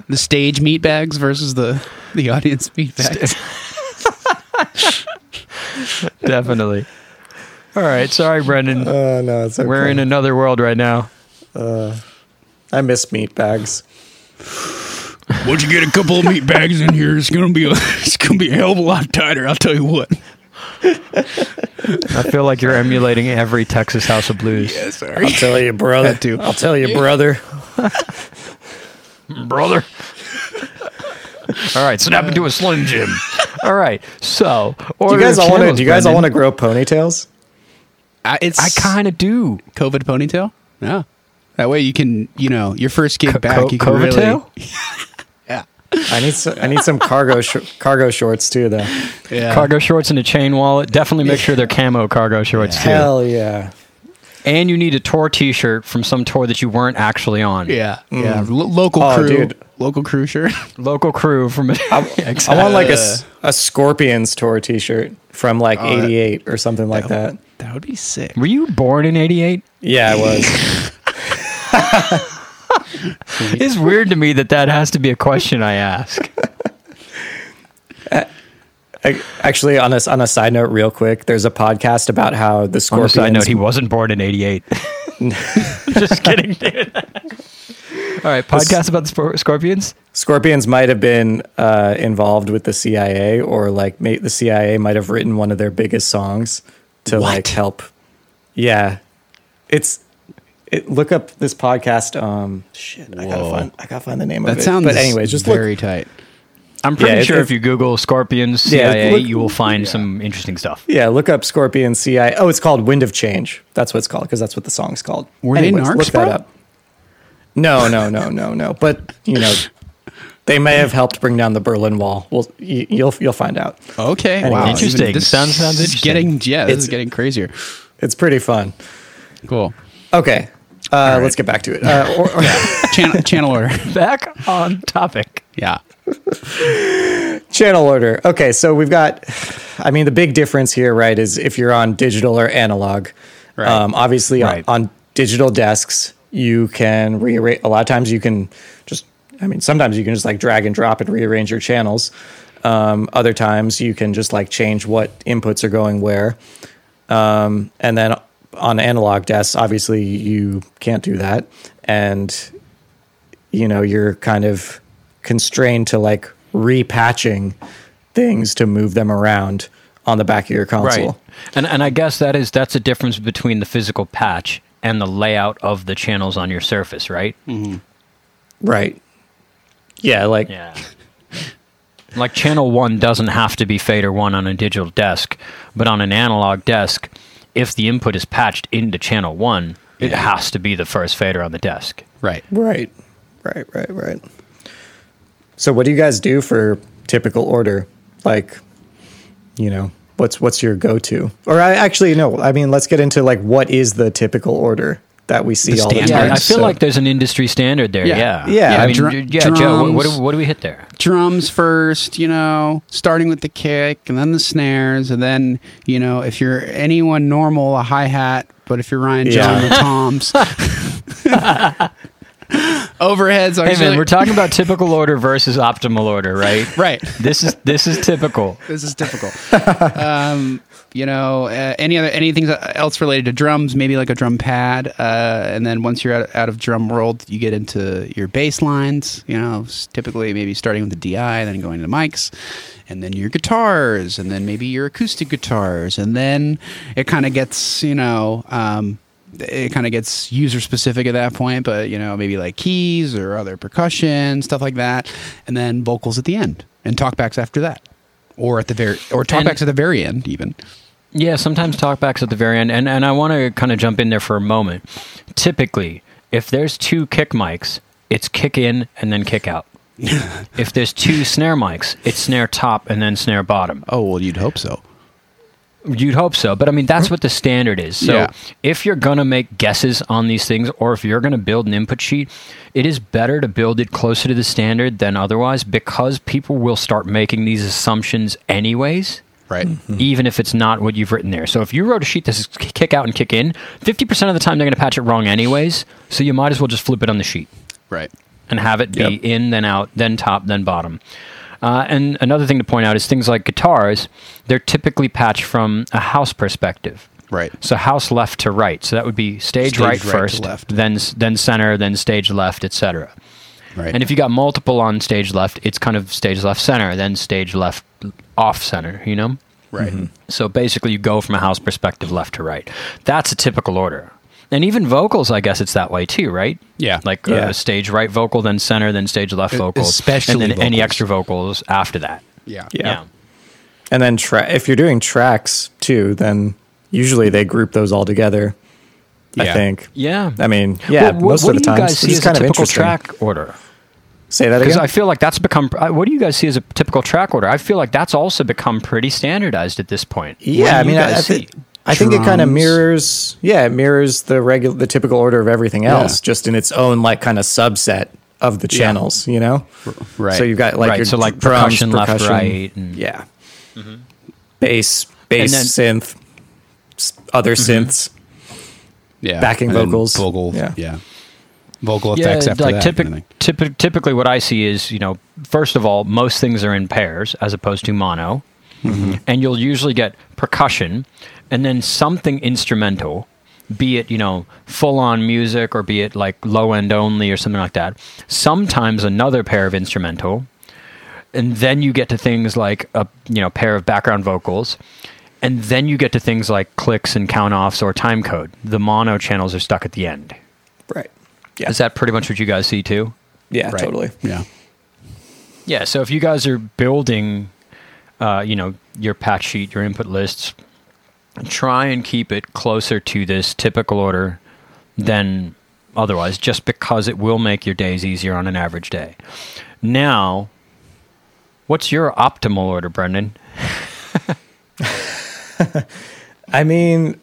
C: the stage meat bags versus the the audience meat <laughs> bags.
A: Definitely. All right, sorry, Brendan.
B: uh, no, it's okay.
A: We're in another world right now.
B: I miss meat bags.
C: Once you get a couple of meat bags in here, it's gonna be a, <laughs> it's gonna be a hell of a lot tighter. I'll tell you what.
A: I feel like you're emulating every Texas House of Blues.
C: sorry.
B: I'll tell you, brother.
C: That too.
B: I'll tell you, brother. <laughs>
A: brother. all right, snap into a Slim Jim. All right, so
B: Do you guys all want to? Do you guys all want to grow ponytails?
C: I, it's
A: I kind of do.
C: COVID ponytail. Yeah, that way you can you know your first gig back.
A: Co-
C: you can really
A: Covatail? <laughs>
C: yeah
B: I need some. I need some cargo sh- cargo shorts too, though.
C: yeah
A: Cargo shorts and a chain wallet. Definitely make sure they're camo cargo shorts too.
B: Hell yeah!
A: And you need a tour T-shirt from some tour that you weren't actually on.
C: yeah yeah mm. Lo- local
B: Oh,
C: crew
B: dude.
C: local crew shirt. <laughs>
A: Local crew from. <laughs>
B: I want like a, a Scorpions tour T-shirt from like
C: Oh,
B: '88 or something like that.
C: That would be sick.
A: Were you born in '88?
B: Yeah, I was. <laughs>
A: It's weird to me that that has to be a question I ask.
B: Uh, I, actually, on a on a side note, real quick, there's a podcast about how the Scorpions.
A: On a side note, he wasn't born in '88. <laughs> Just kidding, dude. <laughs> All right, podcast about the Spor- Scorpions.
B: Scorpions might have been uh, involved with the CIA, or like may, the CIA might have written one of their biggest songs to like help. Yeah, it's. It, look up this podcast. Um, shit, I gotta find. I gotta find the name
C: That
B: of it.
C: sounds
B: But anyways, just look.
C: very tight.
A: I'm pretty
B: Yeah,
A: sure if,
B: if-
A: you Google Scorpions
B: Yeah, look-
A: you will find some interesting stuff.
B: Yeah, look up Scorpion CIA. Oh, it's called Wind of Change. That's what it's called because that's what the song's called.
C: Were they narcs,
B: look that up. No, no, no, no, no. But you know, they may have helped bring down the Berlin Wall. Well, you, you'll you'll find out.
C: Okay,
B: Anyway.
C: wow,
A: Interesting.
C: Even this
A: Sounds- sounds
C: is
A: interesting.
C: Getting yeah, this
B: It's-
C: is getting crazier.
B: It's pretty fun.
C: Cool.
B: Okay, uh, let's get back to it. Uh, or, or- <laughs>
C: Channel channel order.
A: Back on topic.
C: Yeah. <laughs>
B: channel order. Okay, so we've got. I mean, the big difference here, right, is if you're on digital or analog.
C: Right.
B: Um, obviously, on- on, digital desks, you can rearrange. A lot of times, you can just. I mean, sometimes you can just like drag and drop and rearrange your channels. Um, other times, you can just like change what inputs are going where. Um, and then on analog desks, obviously, you can't do that, and you know you're kind of constrained to like repatching things to move them around on the back of your console.
A: Right. And and I guess that is that's a difference between the physical patch and the layout of the channels on your surface, right? Mm-hmm.
B: Right. Yeah, like
A: Yeah. <laughs> like channel 1 doesn't have to be fader 1 on a digital desk, but on an analog desk, if the input is patched into channel 1, it has to be the first fader on the desk.
C: Right.
B: right. Right, right, right. So what do you guys do for typical order? Like, you know, what's what's your go-to? Or I actually no, I mean, let's get into like what is the typical order that we see
C: The
B: all the time.
A: Yeah, I feel
B: So-
A: like there's an industry standard there.
C: Yeah.
A: Yeah.
B: Yeah,
A: I mean,
C: dr-
A: yeah, Joe, what, what, do, what do we hit there?
C: Drums first, you know, starting with the kick and then the snares, and then, you know, if you're anyone normal, a hi hat. But if you're Ryan John, the <laughs> toms. <laughs> <laughs> overheads are
A: Hey man, we're talking about typical order versus optimal order, right? <laughs>
C: right.
A: This is this is typical. <laughs>
C: this is typical. um, you know, uh, any other anything else related to drums? Maybe like a drum pad, uh, and then once you're out, out of drum world, you get into your bass lines. You know, typically maybe starting with the DI, then going to the mics, and then your guitars, and then maybe your acoustic guitars, and then it kind of gets you know. Um, it kind of gets user specific at that point, but you know, maybe like keys or other percussion, stuff like that, and then vocals at the end and talkbacks after that, or at the very or talkbacks at the very end, even.
A: Yeah, sometimes talkbacks at the very end, and and I want to kind of jump in there for a moment. Typically, if there's two kick mics, it's kick in and then kick out. <laughs> if there's two snare mics, it's snare top and then snare bottom.
C: Oh well, you'd hope so.
A: You'd hope so, but I mean that's what the standard is. So
C: Yeah.
A: if you're gonna make guesses on these things, or if you're gonna build an input sheet, it is better to build it closer to the standard than otherwise because people will start making these assumptions anyways.
C: Right. Mm-hmm.
A: Even if it's not what you've written there. So if you wrote a sheet that's kick out and kick in, 50% of the time they're going to patch it wrong anyways. So you might as well just flip it on the sheet
C: Right.
A: and have it be
B: Yep.
A: in, then out, then top, then bottom. Uh, and another thing to point out is things like guitars, they're typically patched from a house perspective.
C: Right.
A: So house left to right. So that would be stage,
C: Stage
A: right,
C: right
A: first,
C: left.
A: then then center, then stage left, etc.
C: Right.
A: And if you got multiple on stage left, it's kind of stage left center, then stage left off center, you know?
C: right.
A: So basically, you go from a house perspective left to right. That's a typical order. And even vocals, I guess it's that way too, right?
C: Yeah.
A: Like
B: Yeah.
A: Uh, stage right vocal, then center, then stage left vocal,
C: especially
A: and then any extra vocals after that.
C: Yeah.
B: Yeah. And then tra- if you're doing tracks too, then usually they group those all together. I think.
A: Yeah.
B: I mean, yeah,
A: What-
B: most
A: what
B: of the
A: do you
B: time,
A: guys
B: it's
A: see
B: just
A: as a
B: kind of
A: typical track order?
B: Say that
A: Because
B: again.
A: I feel like that's become. uh, What do you guys see as a typical track order? I feel like that's also become pretty standardized at this point.
B: Yeah, I mean, I, I,
A: guys
B: thi-
A: see?
B: I think it kind of mirrors. Yeah, it mirrors the regular, the typical order of everything else, just in its own like kind of subset of the channels. You know,
C: Right.
B: So you've got like
A: Right,
B: your
A: so, like,
B: drums,
A: percussion left,
B: percussion,
A: right, and-
B: yeah, bass, bass,
A: And
B: synth, s- other synths.
C: yeah.
B: backing
C: And
B: vocals.
C: Vocal.
B: Yeah.
C: Yeah. Vocal effects after
A: like
C: that.
A: typic-
C: kind of thing.
A: typi- typically what I see is, you know, first of all, most things are in pairs as opposed to mono.
C: Mm-hmm.
A: And you'll usually get percussion and then something instrumental, be it, you know, full on music or be it like low end only or something like that. Sometimes another pair of instrumental. And then you get to things like a, you know, pair of background vocals. And then you get to things like clicks and count offs or time code. The mono channels are stuck at the end.
B: Right. Yeah.
A: Is that pretty much what you guys see too?
B: yeah,
C: Right.
B: totally.
C: Yeah.
A: Yeah, so if you guys are building, uh, you know, your patch sheet, your input lists, try and keep it closer to this typical order than otherwise, just because it will make your days easier on an average day. Now, what's your optimal order, Brendan? <laughs>
B: I mean,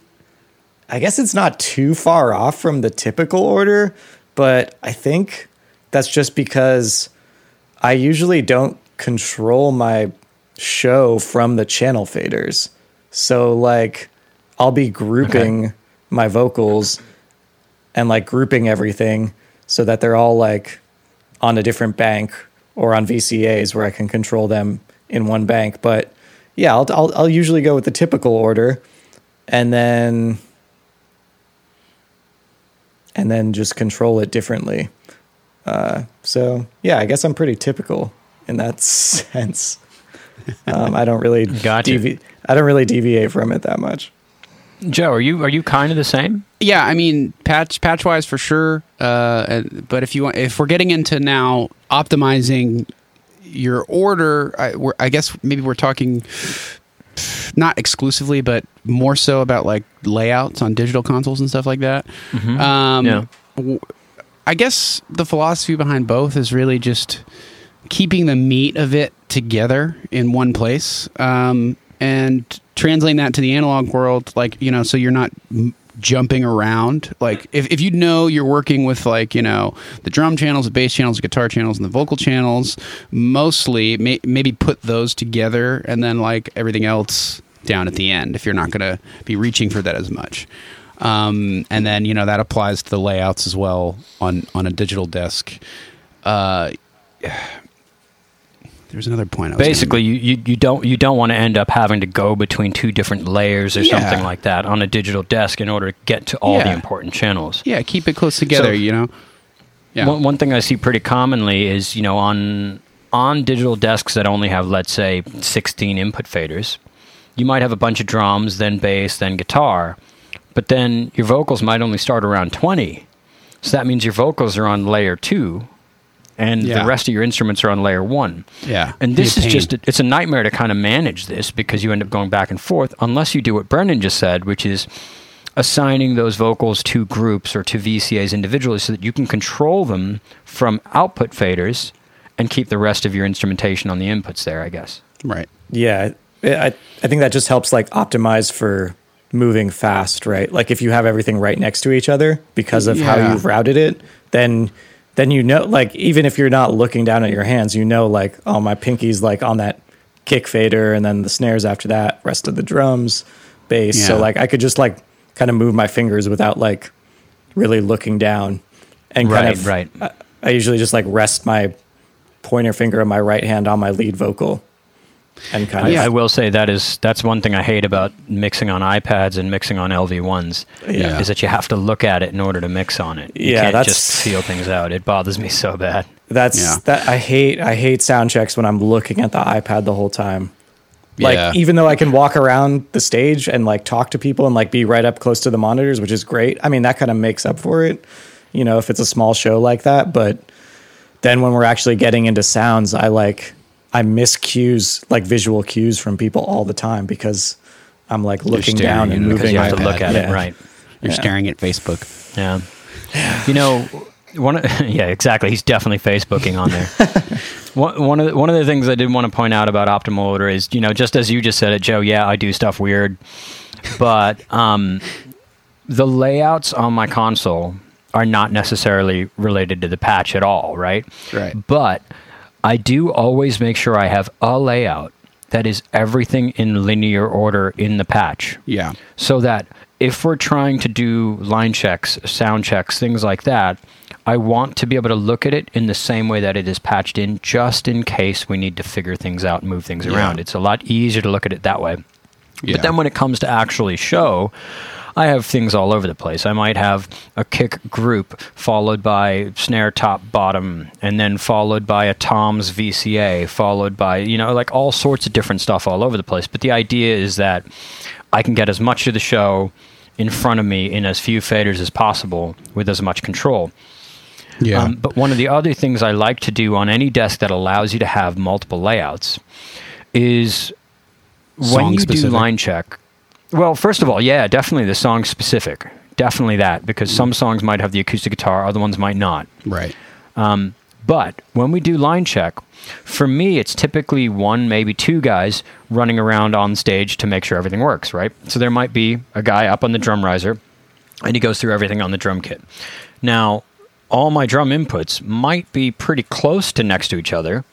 B: I guess it's not too far off from the typical order, but I think that's just because I usually don't control my show from the channel faders. So, like, I'll be grouping my vocals and like grouping everything so that they're all like on a different bank or on VCAs where I can control them in one bank. But yeah, I'll, I'll, I'll usually go with the typical order and then and then just control it differently. Uh, so yeah, I guess I'm pretty typical in that <laughs> sense. Um, I don't really <laughs>
A: Gotcha.
B: devi- I don't really deviate from it that much.
A: Joe, are you are you kind of the same?
C: Yeah, I mean patch patch wise for sure. Uh, but if you want, if we're getting into now optimizing your order, I, we're, I guess maybe we're talking not exclusively, but more so about like layouts on digital consoles and stuff like that. Um,
A: Yeah.
C: w- I guess the philosophy behind both is really just keeping the meat of it together in one place um, and translating that to the analog world like you know so you're not m- jumping around like if, if you know you're working with like you know the drum channels the bass channels the guitar channels and the vocal channels mostly may, maybe put those together and then like everything else down at the end if you're not going to be reaching for that as much Um, and then you know that applies to the layouts as well on on a digital desk. Uh, there's another point. I was
A: Basically, you, you, you don't you don't want to end up having to go between two different layers or
C: Yeah.
A: something like that on a digital desk in order to get to all the important channels.
C: yeah, keep it close together.
A: So-
C: you know. Yeah.
A: One, one thing I see pretty commonly is you know on on digital desks that only have let's say 16 input faders, you might have a bunch of drums, then bass, then guitar, but then your vocals might only start around 20. So that means your vocals are on layer two, and
C: Yeah.
A: the rest of your instruments are on layer one.
C: yeah.
A: And this is
C: pain.
A: just, it's a nightmare to kind of manage this because you end up going back and forth unless you do what Brendan just said, which is assigning those vocals to groups or to VCAs individually so that you can control them from output faders and keep the rest of your instrumentation on the inputs there, I guess.
C: right.
B: Yeah, I I think that just helps like optimize for moving fast, right? Like if you have everything right next to each other because of how you've routed it, then then you know like even if you're not looking down at your hands, you know like oh my pinky's like on that kick fader and then the snares after that, rest of the drums, bass. So like I could just like kind of move my fingers without like really looking down and kind
A: Right,
B: of
A: right.
B: I, I usually just like rest my pointer finger of my right hand on my lead vocal and kind
A: I,
B: of
A: I will say that is that's one thing I hate about mixing on iPads and mixing on LV1s
B: Yeah.
A: is that you have to look at it in order to mix on it. You
B: Yeah,
A: can't
B: that's-
A: just feel things out. It bothers me so bad.
B: That's
C: Yeah.
B: that I hate I hate sound checks when I'm looking at the iPad the whole time. Like
C: Yeah.
B: even though I can walk around the stage and like talk to people and like be right up close to the monitors, which is great. I mean that kind of makes up for it, you know, if it's a small show like that. But then when we're actually getting into sounds, I like I miss cues like visual cues from people all the time because I'm like looking down and moving.
A: Because You have to look at
B: yeah.
A: it, right?
C: You're
B: Yeah.
C: staring at Facebook.
A: Yeah. You know, one of, <laughs> yeah, exactly. He's definitely Facebooking on there. <laughs> one, one of the, one of the things I did want to point out about optimal order is, you know, just as you just said it, Joe. Yeah, I do stuff weird, but <laughs> um, the layouts on my console are not necessarily related to the patch at all, right?
C: Right.
A: But I do always make sure I have a layout that is everything in linear order in the patch
C: Yeah.
A: so that if we're trying to do line checks, sound checks, things like that, I want to be able to look at it in the same way that it is patched in, just in case we need to figure things out and move things
C: Yeah.
A: around. It's a lot easier to look at it that way.
C: Yeah.
A: But then when it comes to actually show, I have things all over the place. I might have a kick group followed by snare top bottom and then followed by a toms VCA followed by, you know, like all sorts of different stuff all over the place. But the idea is that I can get as much of the show in front of me in as few faders as possible with as much control.
C: Yeah.
A: Um, but one of the other things I like to do on any desk that allows you to have multiple layouts is when
C: Song
A: you
C: specific.
A: do line check. Well, first of all, yeah, definitely the song specific. Definitely that, because some songs might have the acoustic guitar, other ones might not.
C: right.
A: Um, but when we do line check, for me, it's typically one, maybe two guys running around on stage to make sure everything works, right? So there might be a guy up on the drum riser and he goes through everything on the drum kit. Now, all my drum inputs might be pretty close to next to each other,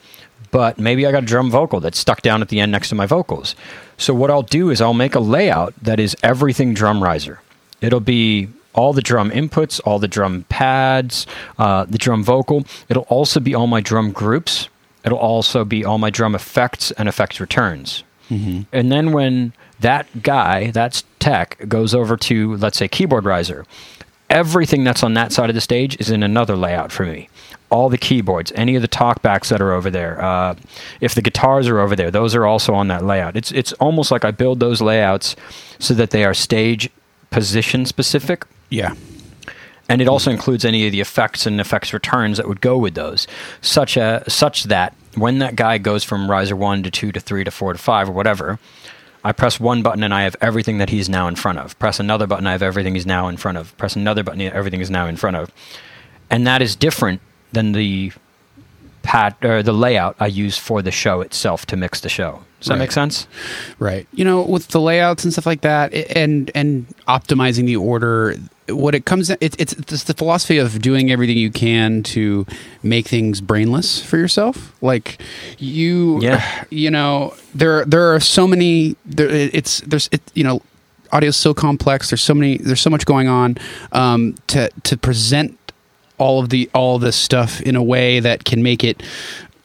A: but maybe I got a drum vocal that's stuck down at the end next to my vocals. So what I'll do is I'll make a layout that is everything drum riser. It'll be all the drum inputs, all the drum pads, uh, the drum vocal. It'll also be all my drum groups. It'll also be all my drum effects and effects returns. And then when that guy, that's tech, goes over to, let's say, keyboard riser, everything that's on that side of the stage is in another layout for me. All the keyboards, any of the talkbacks that are over there, uh, if the guitars are over there, those are also on that layout. It's it's almost like I build those layouts so that they are stage position specific,
C: Yeah.
A: and it also includes any of the effects and effects returns that would go with those, such a such that when that guy goes from riser one to two to three to four to five or whatever, I press one button and I have everything that he's now in front of. Press another button, I have everything he's now in front of. Press another button, everything is now in front of, and that is different than the pat or the layout I use for the show itself to mix the show. Does that
C: Right.
A: make sense?
C: Right. You know, with the layouts and stuff like that, and and optimizing the order, what it comes, it's it's, it's the philosophy of doing everything you can to make things brainless for yourself. Like you,
A: Yeah.
C: you know, there there are so many. There, it's there's it, you know. audio is so complex. There's so many. There's so much going on. Um, to to present all of the all of this stuff in a way that can make it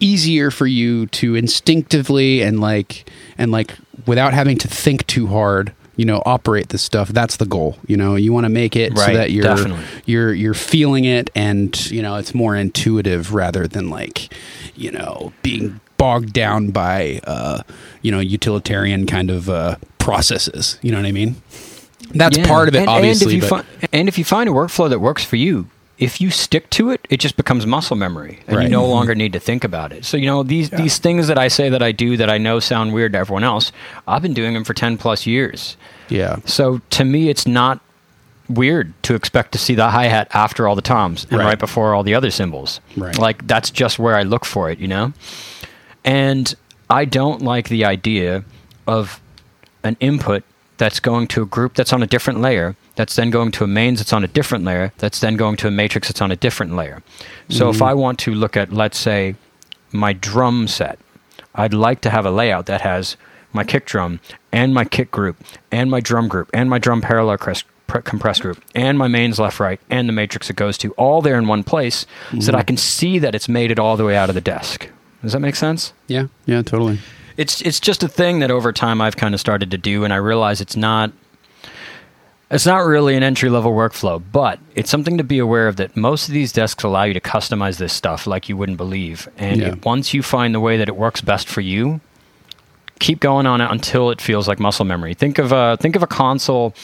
C: easier for you to instinctively and like and like without having to think too hard you know operate this stuff that's the goal you know you want to make it so that you're
A: definitely.
C: you're you're feeling it and you know it's more intuitive rather than like you know being bogged down by uh you know utilitarian kind of uh processes you know what i mean that's
A: Yeah.
C: part of it
A: and,
C: obviously
A: And if, you
C: but
A: fi- and if you find a workflow that works for you, if you stick to it, it just becomes muscle memory, and
C: Right.
A: you no
C: Mhm.
A: longer need to think about it. So you know these these things that I say that I do that I know sound weird to everyone else. I've been doing them for ten plus years.
C: yeah
A: So to me, it's not weird to expect to see the hi hat after all the toms and
C: Right.
A: right. before all the other cymbals.
C: Right.
A: Like that's just where I look for it, you know. And I don't like the idea of an input that's going to a group that's on a different layer, that's then going to a mains that's on a different layer, that's then going to a matrix that's on a different layer. So if mm-hmm. I want to look at, let's say, my drum set, I'd like to have a layout that has my kick drum and my kick group and my drum group and my drum parallel cres- pr- compressed group and my mains left right and the matrix it goes to all there in one place so that I mm-hmm. can see that it's made it all the way out of the desk. Does that make sense?
C: yeah yeah totally
A: It's it's just a thing that over time I've kind of started to do, and I realize it's not it's not really an entry level workflow, but it's something to be aware of that most of these desks allow you to customize this stuff like you wouldn't believe. And
C: Yeah.
A: it- once you find the way that it works best for you, keep going on it until it feels like muscle memory. Think of a think of a console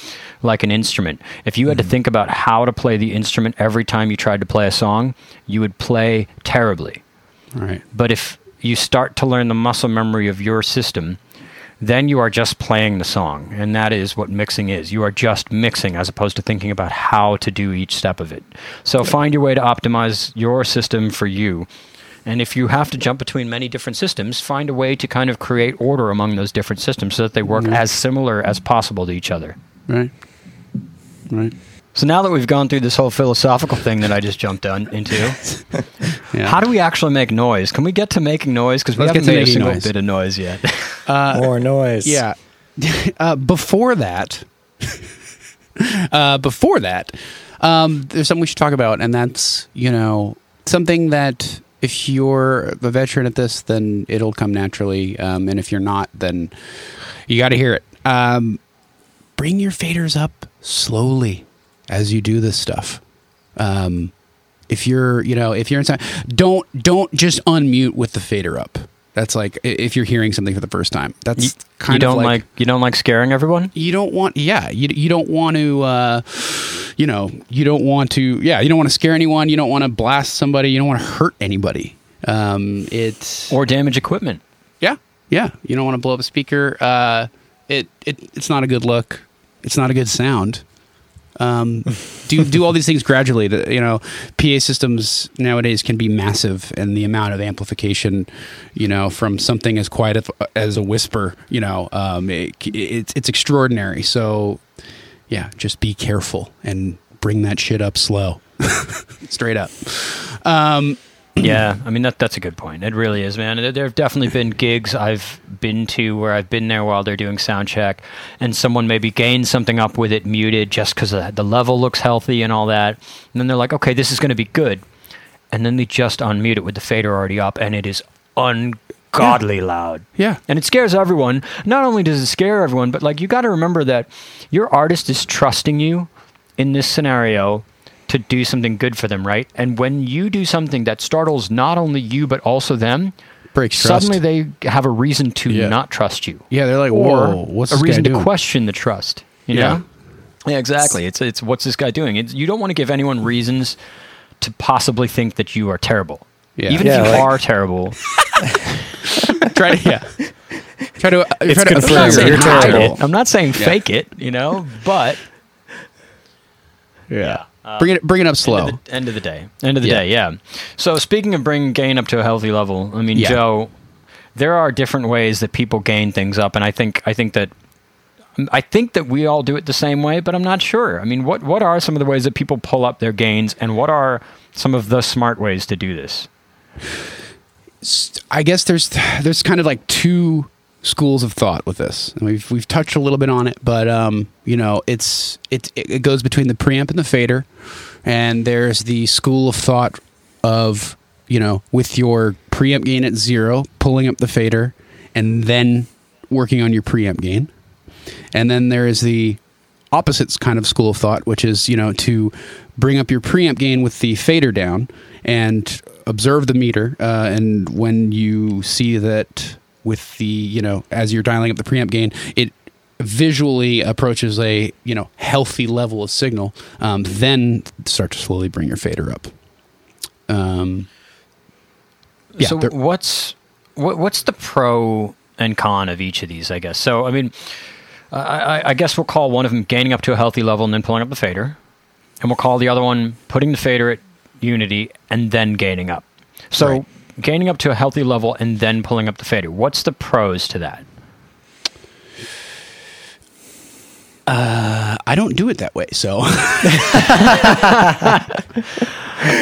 A: like an instrument. If you had to mm-hmm. think about how to play the instrument every time you tried to play a song, you would play terribly.
C: right
A: But if you start to learn the muscle memory of your system, then you are just playing the song. And that is what mixing is. You are just mixing as opposed to thinking about how to do each step of it. So find your way to optimize your system for you. And if you have to jump between many different systems, find a way to kind of create order among those different systems so that they work mm-hmm. as similar as possible to each other.
C: right right
A: So now that we've gone through this whole philosophical thing that I just jumped on into, <laughs>
C: yeah
A: how do we actually make noise? Can we get to making noise? Because we
C: Let's
A: haven't
C: get to
A: made a single
C: noise.
A: bit of noise yet. <laughs>
B: More noise.
C: Yeah. <laughs> uh, before that, uh, before that, um, there's something we should talk about, and that's you know something that if you're a veteran at this, then it'll come naturally, um, and if you're not, then you got to hear it. Um, bring your faders up slowly as you do this stuff. Um, if you're, you know, if you're inside, don't don't just unmute with the fader up. That's like if you're hearing something for the first time. That's
A: you,
C: kind
A: you don't
C: like,
A: like, you don't like scaring everyone.
C: you don't want yeah you, you don't want to uh, you know you don't want to yeah you don't want to scare anyone you don't want to blast somebody you don't want to hurt anybody um, it's
A: or damage equipment.
C: yeah yeah you don't want to blow up a speaker uh, it, it it's not a good look it's not a good sound um, do do all these things gradually. You know, PA systems nowadays can be massive, and the amount of amplification, you know, from something as quiet as, a whisper, you know, um, it, it's it's extraordinary. So, yeah, just be careful and bring that shit up slow, <laughs> straight up. Um, <clears throat>
A: yeah, I mean that that's a good point. It really is, man. There- have definitely been gigs I've been to where I've been there while they're doing sound check, and someone maybe gains something up with it muted just because the level looks healthy and all that, and then they're like, okay, this is going to be good, and then they just unmute it with the fader already up, and it is ungodly loud.
C: yeah,
A: And it scares everyone. Not only does it scare everyone, but like you got to remember that your artist is trusting you in this scenario to do something good for them, right? And when you do something that startles not only you but also them,
C: breaks trust.
A: suddenly they have a reason to
C: Yeah.
A: not trust you.
C: yeah, they're like,
A: Or
C: whoa, what's
A: a
C: this guy
A: reason to
C: doing?
A: question the trust, you
C: Yeah.
A: know? Yeah, exactly. It's it's what's this guy doing? It's, you don't want to give anyone reasons to possibly think that you are terrible.
C: Yeah.
A: Even
B: Yeah,
A: if you
B: like-
A: are terrible, <laughs>
C: Try to yeah. Try to. Uh,
B: It's
C: try to
B: confirmed.
A: I'm not saying
B: You're
A: hide
B: terrible.
A: it. I'm not saying
C: Yeah.
A: fake it, you know, but
C: Yeah. Uh, bring it. Bring it up slow.
A: End of, the, end of the day. End of the
C: Yeah.
A: day, yeah. So speaking of bringing gain up to a healthy level, I mean,
C: Yeah.
A: Joe, there are different ways that people gain things up, and I think I think that I think that we all do it the same way, but I'm not sure. I mean, what what are some of the ways that people pull up their gains, and what are some of the smart ways to do this?
C: I guess there's there's kind of like two schools of thought with this. And we've we've touched a little bit on it, but um, you know, it's it it goes between the preamp and the fader, and there's the school of thought of you know with your preamp gain at zero, pulling up the fader, and then working on your preamp gain, and then there is the opposite kind of school of thought, which is you know to bring up your preamp gain with the fader down and observe the meter, uh, and when you see that with the you know as you're dialing up the preamp gain, it visually approaches a you know healthy level of signal, um, then start to slowly bring your fader up. Um, yeah,
A: so what's what, what's the pro and con of each of these? I guess. So I mean, I, I, guess we'll call one of them gaining up to a healthy level and then pulling up the fader, and we'll call the other one putting the fader at unity and then gaining up. So
C: Right.
A: Gaining up to a healthy level and then pulling up the fader. What's the pros to that?
C: I don't do it that way, so <laughs>
A: all right,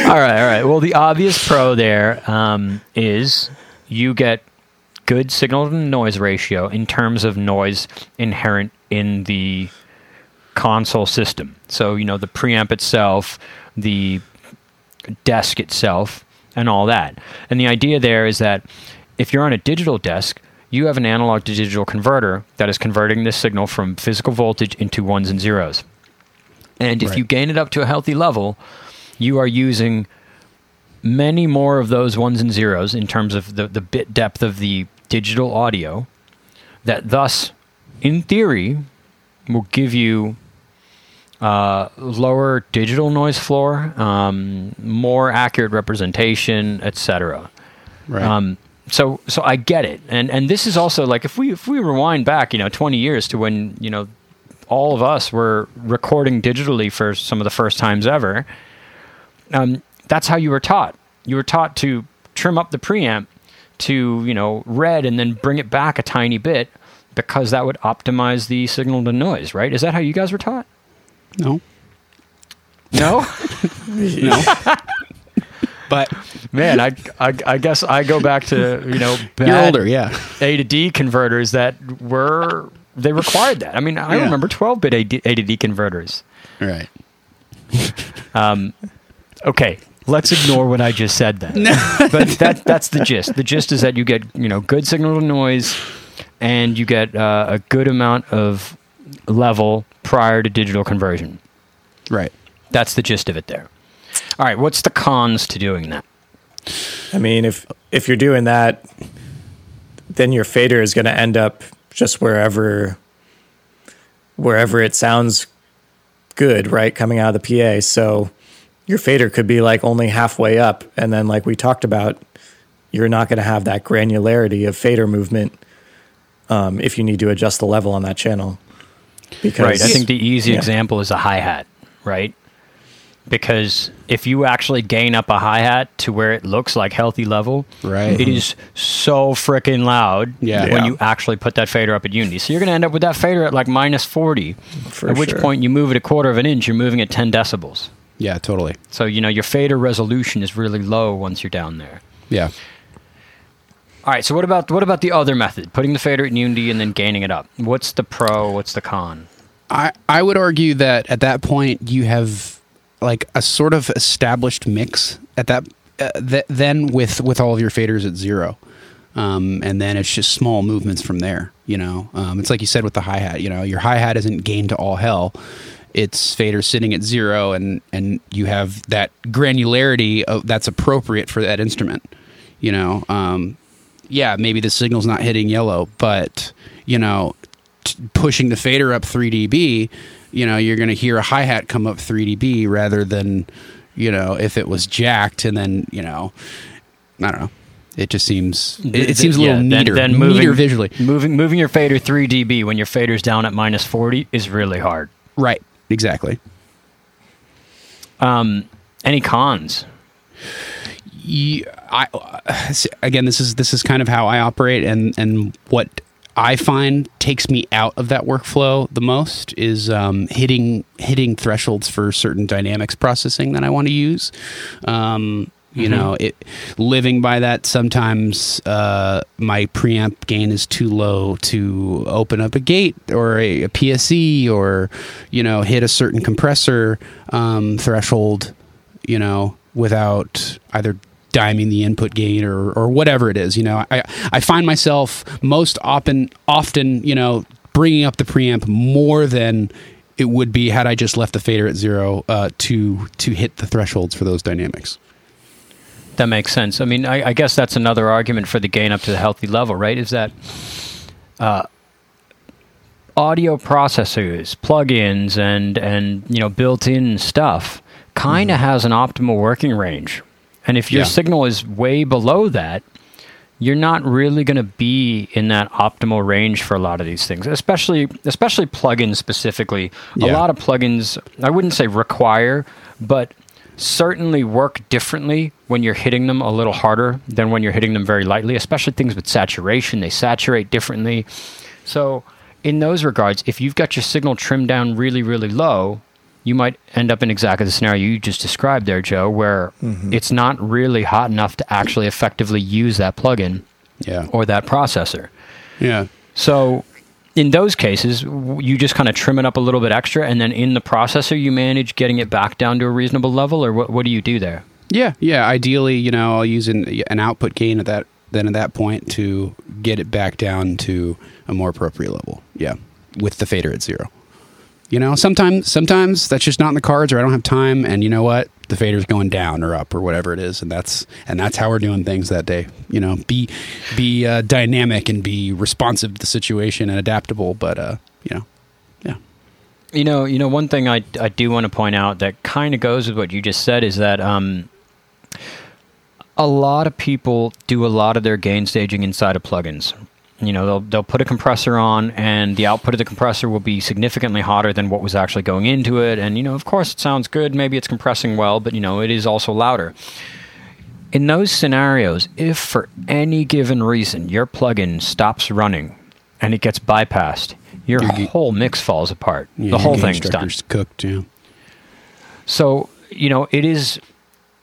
A: all right. Well, the obvious pro there um, is you get good signal to noise ratio in terms of noise inherent in the console system. So, you know, the preamp itself, the desk itself, and all that. And the idea there is that if you're on a digital desk, you have an analog to digital converter that is converting this signal from physical voltage into ones and zeros. And if
C: Right.
A: you gain it up to a healthy level, you are using many more of those ones and zeros in terms of the, the bit depth of the digital audio that thus, in theory, will give you uh, lower digital noise floor, um, more accurate representation, etc.
C: right.
A: Um, so so I get it, and and this is also like if we if we rewind back, you know, twenty years to when you know all of us were recording digitally for some of the first times ever. Um, that's how you were taught. You were taught to trim up the preamp to you know red and then bring it back a tiny bit because that would optimize the signal to noise. Right? Is that how you guys were taught?
C: No, <laughs>
A: No.
C: no. but
A: Man, I, I, I guess I go back to you know <laughs>
C: you're older, yeah.
A: A to D converters that were they required that. I mean, I
C: Yeah.
A: remember 12-bit A to- A to D converters.
C: Right. Um.
A: Okay, let's ignore what I just said then. <laughs> but that that's the gist. The gist is that you get you know good signal to noise, and you get uh, a good amount of level prior to digital conversion.
C: Right.
A: That's the gist of it there. All right, what's the cons to doing that?
B: I mean, if if you're doing that, then your fader is going to end up just wherever wherever it sounds good, right? Coming out of the PA. So your fader could be like only halfway up, and then like we talked about, you're not going to have that granularity of fader movement um, if you need to adjust the level on that channel. Because
A: Right. I think the easy
B: Yeah.
A: example is a hi hat, right? Because if you actually gain up a hi hat to where it looks like healthy level,
C: Right.
A: it is so freaking loud
C: Yeah.
A: when
B: Yeah.
A: you actually put that fader up at unity. So you're going to end up with that fader at like minus 40,
B: For
A: at which
B: sure.
A: point you move it a quarter of an inch, you're moving at 10 decibels.
C: Yeah, totally.
A: So, you know, your fader resolution is really low once you're down there.
C: Yeah.
A: All right, so what about what about the other method, putting the fader at unity and then gaining it up? What's the pro? What's the con?
C: I, I would argue that at that point you have like a sort of established mix at that uh, th- then with with all of your faders at zero um, and then it's just small movements from there you know um, it's like you said with the hi-hat you know your hi-hat isn't gained to all hell it's fader sitting at zero and and you have that granularity of, that's appropriate for that instrument you know um, yeah maybe the signal's not hitting yellow but you know t- pushing the fader up 3 dB, you know, you're going to hear a hi hat come up 3 dB rather than, you know, if it was jacked and then, you know, I don't know. It just seems it, it seems a little
A: Yeah,
C: neater,
A: Then, then
C: neater
A: moving,
C: visually.
A: Moving moving your fader 3 dB when your fader's down at minus 40 is really hard.
C: Right. Exactly.
A: Um, any cons?
C: Ye- I <sighs> again, this is this is kind of how I operate, and and what I find takes me out of that workflow the most is um, hitting hitting thresholds for certain dynamics processing that I want to use. Um, You know, it living by that. Sometimes uh, my preamp gain is too low to open up a gate or a, a PSE or you know hit a certain compressor um, threshold. You know, without either diming the input gain or or whatever it is. You know, I I find myself most often often you know bringing up the preamp more than it would be had I just left the fader at zero uh, to to hit the thresholds for those dynamics.
A: That makes sense. I mean, I, I, guess that's another argument for the gain up to the healthy level, right? Is that uh, audio processors, plugins, and and you know built-in stuff kind of mm-hmm. has an optimal working range, and if your yeah. signal is way below that, you're not really going to be in that optimal range for a lot of these things, especially especially plugins specifically. Yeah. A lot of plugins, I wouldn't say require, but certainly work differently when you're hitting them a little harder than when you're hitting them very lightly, especially things with saturation. They saturate differently. So, in those regards, if you've got your signal trimmed down really, really low, you might end up in exactly the scenario you just described there, Joe, where mm-hmm. it's not really hot enough to actually effectively use that plugin
C: yeah.
A: or that processor.
C: Yeah.
A: So in those cases, you just kind of trim it up a little bit extra, and then in the processor, you manage getting it back down to a reasonable level, or what, what do you do there?
C: Yeah, yeah. Ideally, you know, I'll use an, an output gain at that then at that point to get it back down to a more appropriate level. Yeah, with the fader at zero. You know, sometimes sometimes that's just not in the cards, or I don't have time, and you know what? The fader's going down or up or whatever it is, and that's and that's how we're doing things that day. You know, be be uh, dynamic and be responsive to the situation and adaptable, but uh, you know, yeah.
A: You know, you know, one thing I I do want to point out that kind of goes with what you just said is that um, a lot of people do a lot of their gain staging inside of plugins you know they'll they'll put a compressor on and the output of the compressor will be significantly hotter than what was actually going into it. And you know of course it sounds good. Maybe it's compressing well but you know it is also louder. In those scenarios if for any given reason your plugin stops running and it gets bypassed your, your whole mix falls apart. Yeah, the whole thing's done.
C: cooked yeah.
A: So you know it is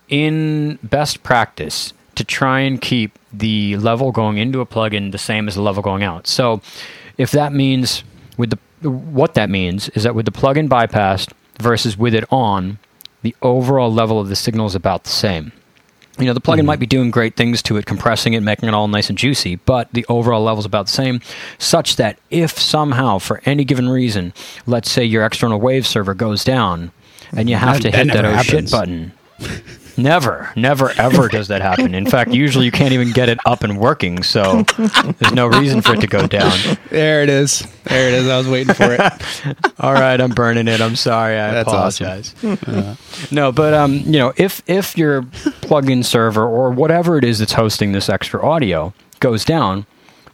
A: in best practice to try and keep the level going into a plugin the same as the level going out. So if that means with the what that means is that with the plugin bypassed versus with it on, the overall level of the signal is about the same. You know, the plugin mm-hmm. might be doing great things to it, compressing it, making it all nice and juicy, but the overall level is about the same, such that if somehow, for any given reason, let's say your external wave server goes down and you have that, to hit that, that oh shit button, <laughs> Never, never, ever does that happen. In fact, usually you can't even get it up and working, so there's no reason for it to go down.
C: There it is. There it is. I was waiting for it. <laughs>
A: All right, I'm burning it. I'm sorry. I That's apologize. Awesome. Uh, no, but um, you know, if if your plugin server or whatever it is that's hosting this extra audio goes down,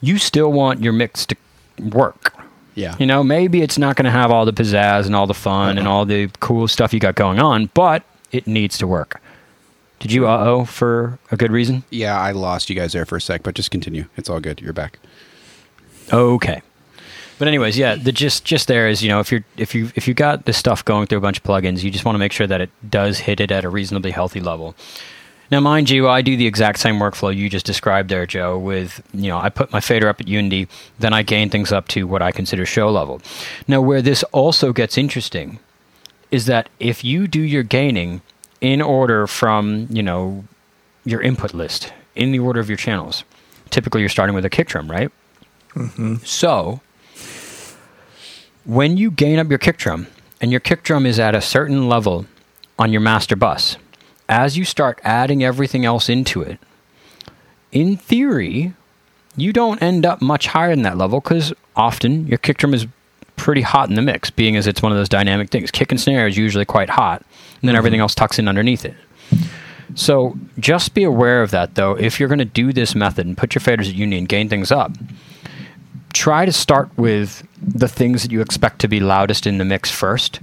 A: you still want your mix to work.
C: Yeah.
A: You know, maybe it's not going to have all the pizzazz and all the fun uh-huh. and all the cool stuff you got going on, but it needs to work. Did you uh oh for a good reason?
C: Yeah, I lost you guys there for a sec, but just continue. It's all good. You're back.
A: Okay. But anyways, yeah, the just just there is you know if you're if you if you got this stuff going through a bunch of plugins, you just want to make sure that it does hit it at a reasonably healthy level. Now, mind you, I do the exact same workflow you just described there, Joe. With you know, I put my fader up at Unity, then I gain things up to what I consider show level. Now, where this also gets interesting is that if you do your gaining in order from you know your input list in the order of your channels. Typically, you're starting with a kick drum, right? Mm-hmm. So when you gain up your kick drum and your kick drum is at a certain level on your master bus, as you start adding everything else into it, in theory, you don't end up much higher than that level because often your kick drum is pretty hot in the mix, being as it's one of those dynamic things. Kick and snare is usually quite hot, and then mm-hmm. everything else tucks in underneath it. So just be aware of that, though. If you're going to do this method and put your faders at Unity and gain things up, try to start with the things that you expect to be loudest in the mix first,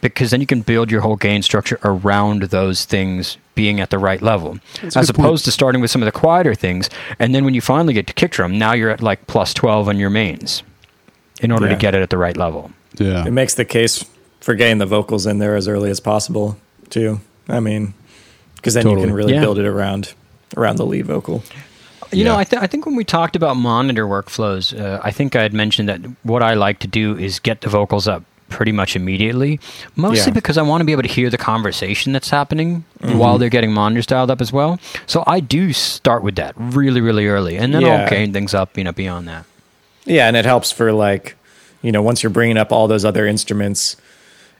A: because then you can build your whole gain structure around those things being at the right level, That's as opposed point. to starting with some of the quieter things. And then when you finally get to kick drum, now you're at like plus 12 on your mains in order yeah. to get it at the right level.
B: Yeah. It makes the case for getting the vocals in there as early as possible, too. I mean, because then you can really
A: Yeah.
B: build it around around the lead vocal.
A: You know, I, th- I think when we talked about monitor workflows, uh, I think I had mentioned that what I like to do is get the vocals up pretty much immediately, mostly
B: Yeah.
A: because I want to be able to hear the conversation that's happening
B: Mm-hmm.
A: while they're getting monitors dialed up as well. So I do start with that really, really early, and then I'll gain things up, you know, beyond that.
B: Yeah, and it helps for like, you know, once you're bringing up all those other instruments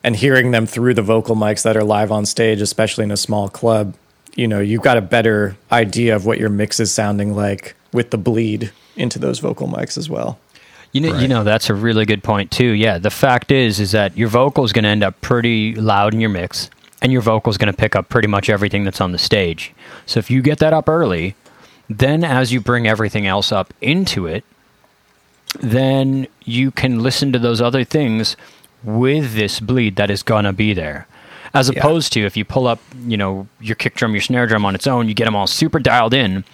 B: and hearing them through the vocal mics that are live on stage, especially in a small club, you know, you've got a better idea of what your mix is sounding like with the bleed into those vocal mics as well.
A: You know, you know that's a really good point too. Yeah, the fact is, is that your vocal is going to end up pretty loud in your mix, and your vocal is going to pick up pretty much everything that's on the stage. So if you get that up early, then as you bring everything else up into it, then you can listen to those other things with this bleed that is going to be there. As
B: Yeah.
A: opposed to if you pull up, you know, your kick drum, your snare drum on its own, you get them all super dialed in.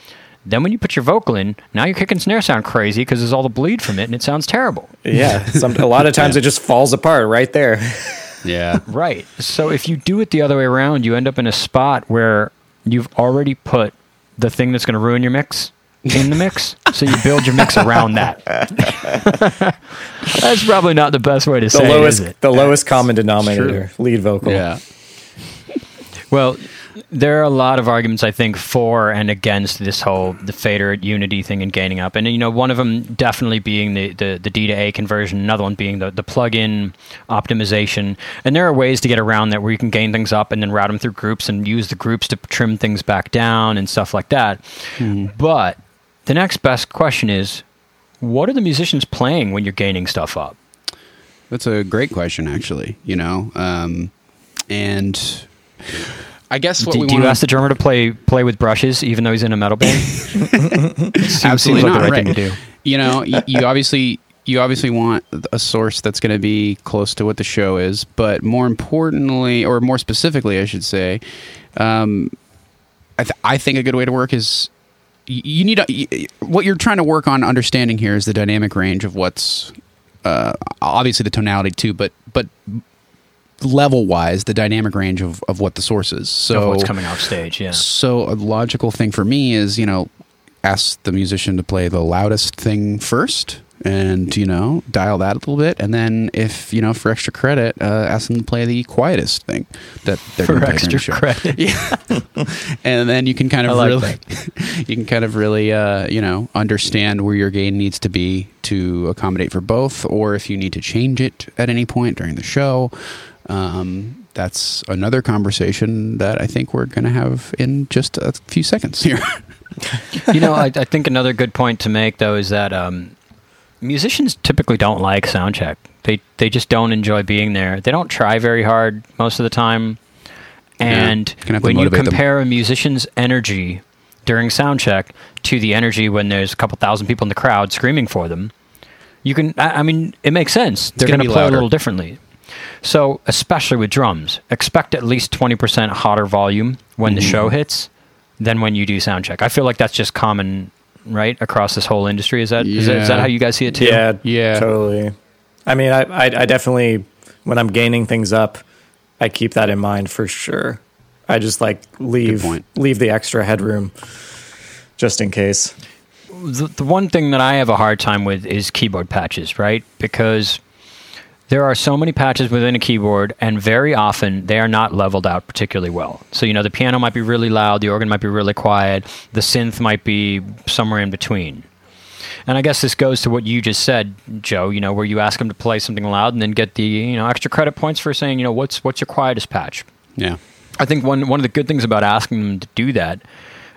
A: Then when you put your vocal in, now your kick and snare sound crazy because there's all the bleed from it and it sounds terrible.
B: Yeah, <laughs> some, a lot of times it just falls apart right there. <laughs>
C: Yeah.
A: Right. So if you do it the other way around, you end up in a spot where you've already put the thing that's going to ruin your mix in the mix. so you build your mix around that. <laughs> that's probably not the best way to
B: The
A: say
B: lowest,
A: it, is it?
B: the lowest common denominator, lead vocal.
C: Yeah.
A: Well, there are a lot of arguments, I think, for and against this whole the fader unity thing and gaining up, and you know, one of them definitely being the the, the D to A conversion, another one being the the plug-in optimization, and there are ways to get around that where you can gain things up and then route them through groups and use the groups to trim things back down and stuff like that. Mm-hmm. But the next best question is, what are the musicians playing when you're gaining stuff up?
C: That's a great question, actually. You know, um, and I guess what
A: Do,
C: we
A: do you ask the drummer to play play with brushes even though he's in a metal band? <laughs>
C: Absolutely
A: like
C: not
A: the right
C: right.
A: thing to do.
C: You know, you, you obviously you obviously want a source that's going to be close to what the show is, but more importantly, or more specifically, I should say, um, I, th- I think a good way to work is you, need a, what you're trying to work on understanding here is the dynamic range of what's uh, obviously the tonality too, but but level wise the dynamic range of, of what the source is. So
A: of what's coming off stage. Yeah.
C: so a logical thing for me is, you know, ask the musician to play the loudest thing first and, you know, dial that a little bit. And then if, you know, for extra credit, uh, ask them to play the quietest thing that they're
A: For extra
C: the
A: credit. <laughs>
C: Yeah. and then you can kind of
A: like
C: really, <laughs> you can kind of really, uh, you know, understand where your gain needs to be to accommodate for both, or if you need to change it at any point during the show. Um, that's another conversation that I think we're going to have in just a few seconds here. <laughs>
A: you know, I, I think another good point to make though is that um, musicians typically don't like sound check. They they just don't enjoy being there. They don't try very hard most of the time. And
C: to
A: when you
C: motivate them.
A: compare a musician's energy during sound check to the energy when there's a couple thousand people in the crowd screaming for them, you can. I, I mean, it makes sense. They're going to play
C: louder.
A: a little differently. So, especially with drums, expect at least twenty percent hotter volume when the
C: Mm-hmm.
A: show hits than when you do sound check. I feel like that's just common, right, across this whole industry. Is that is that, is that how you guys see it too?
B: Yeah,
C: Yeah.
B: totally. I mean, I, I, I definitely, when I'm gaining things up, I keep that in mind for sure. I just like leave leave the extra headroom just in case.
A: the, the one thing that I have a hard time with is keyboard patches, right? Because there are so many patches within a keyboard, and very often they are not leveled out particularly well. So, you know, the piano might be really loud, the organ might be really quiet, the synth might be somewhere in between. And I guess this goes to what you just said, Joe. You know, where you ask them to play something loud and then get the you know extra credit points for saying, you know, what's what's your quietest patch.
C: yeah.
A: I think one one of the good things about asking them to do that,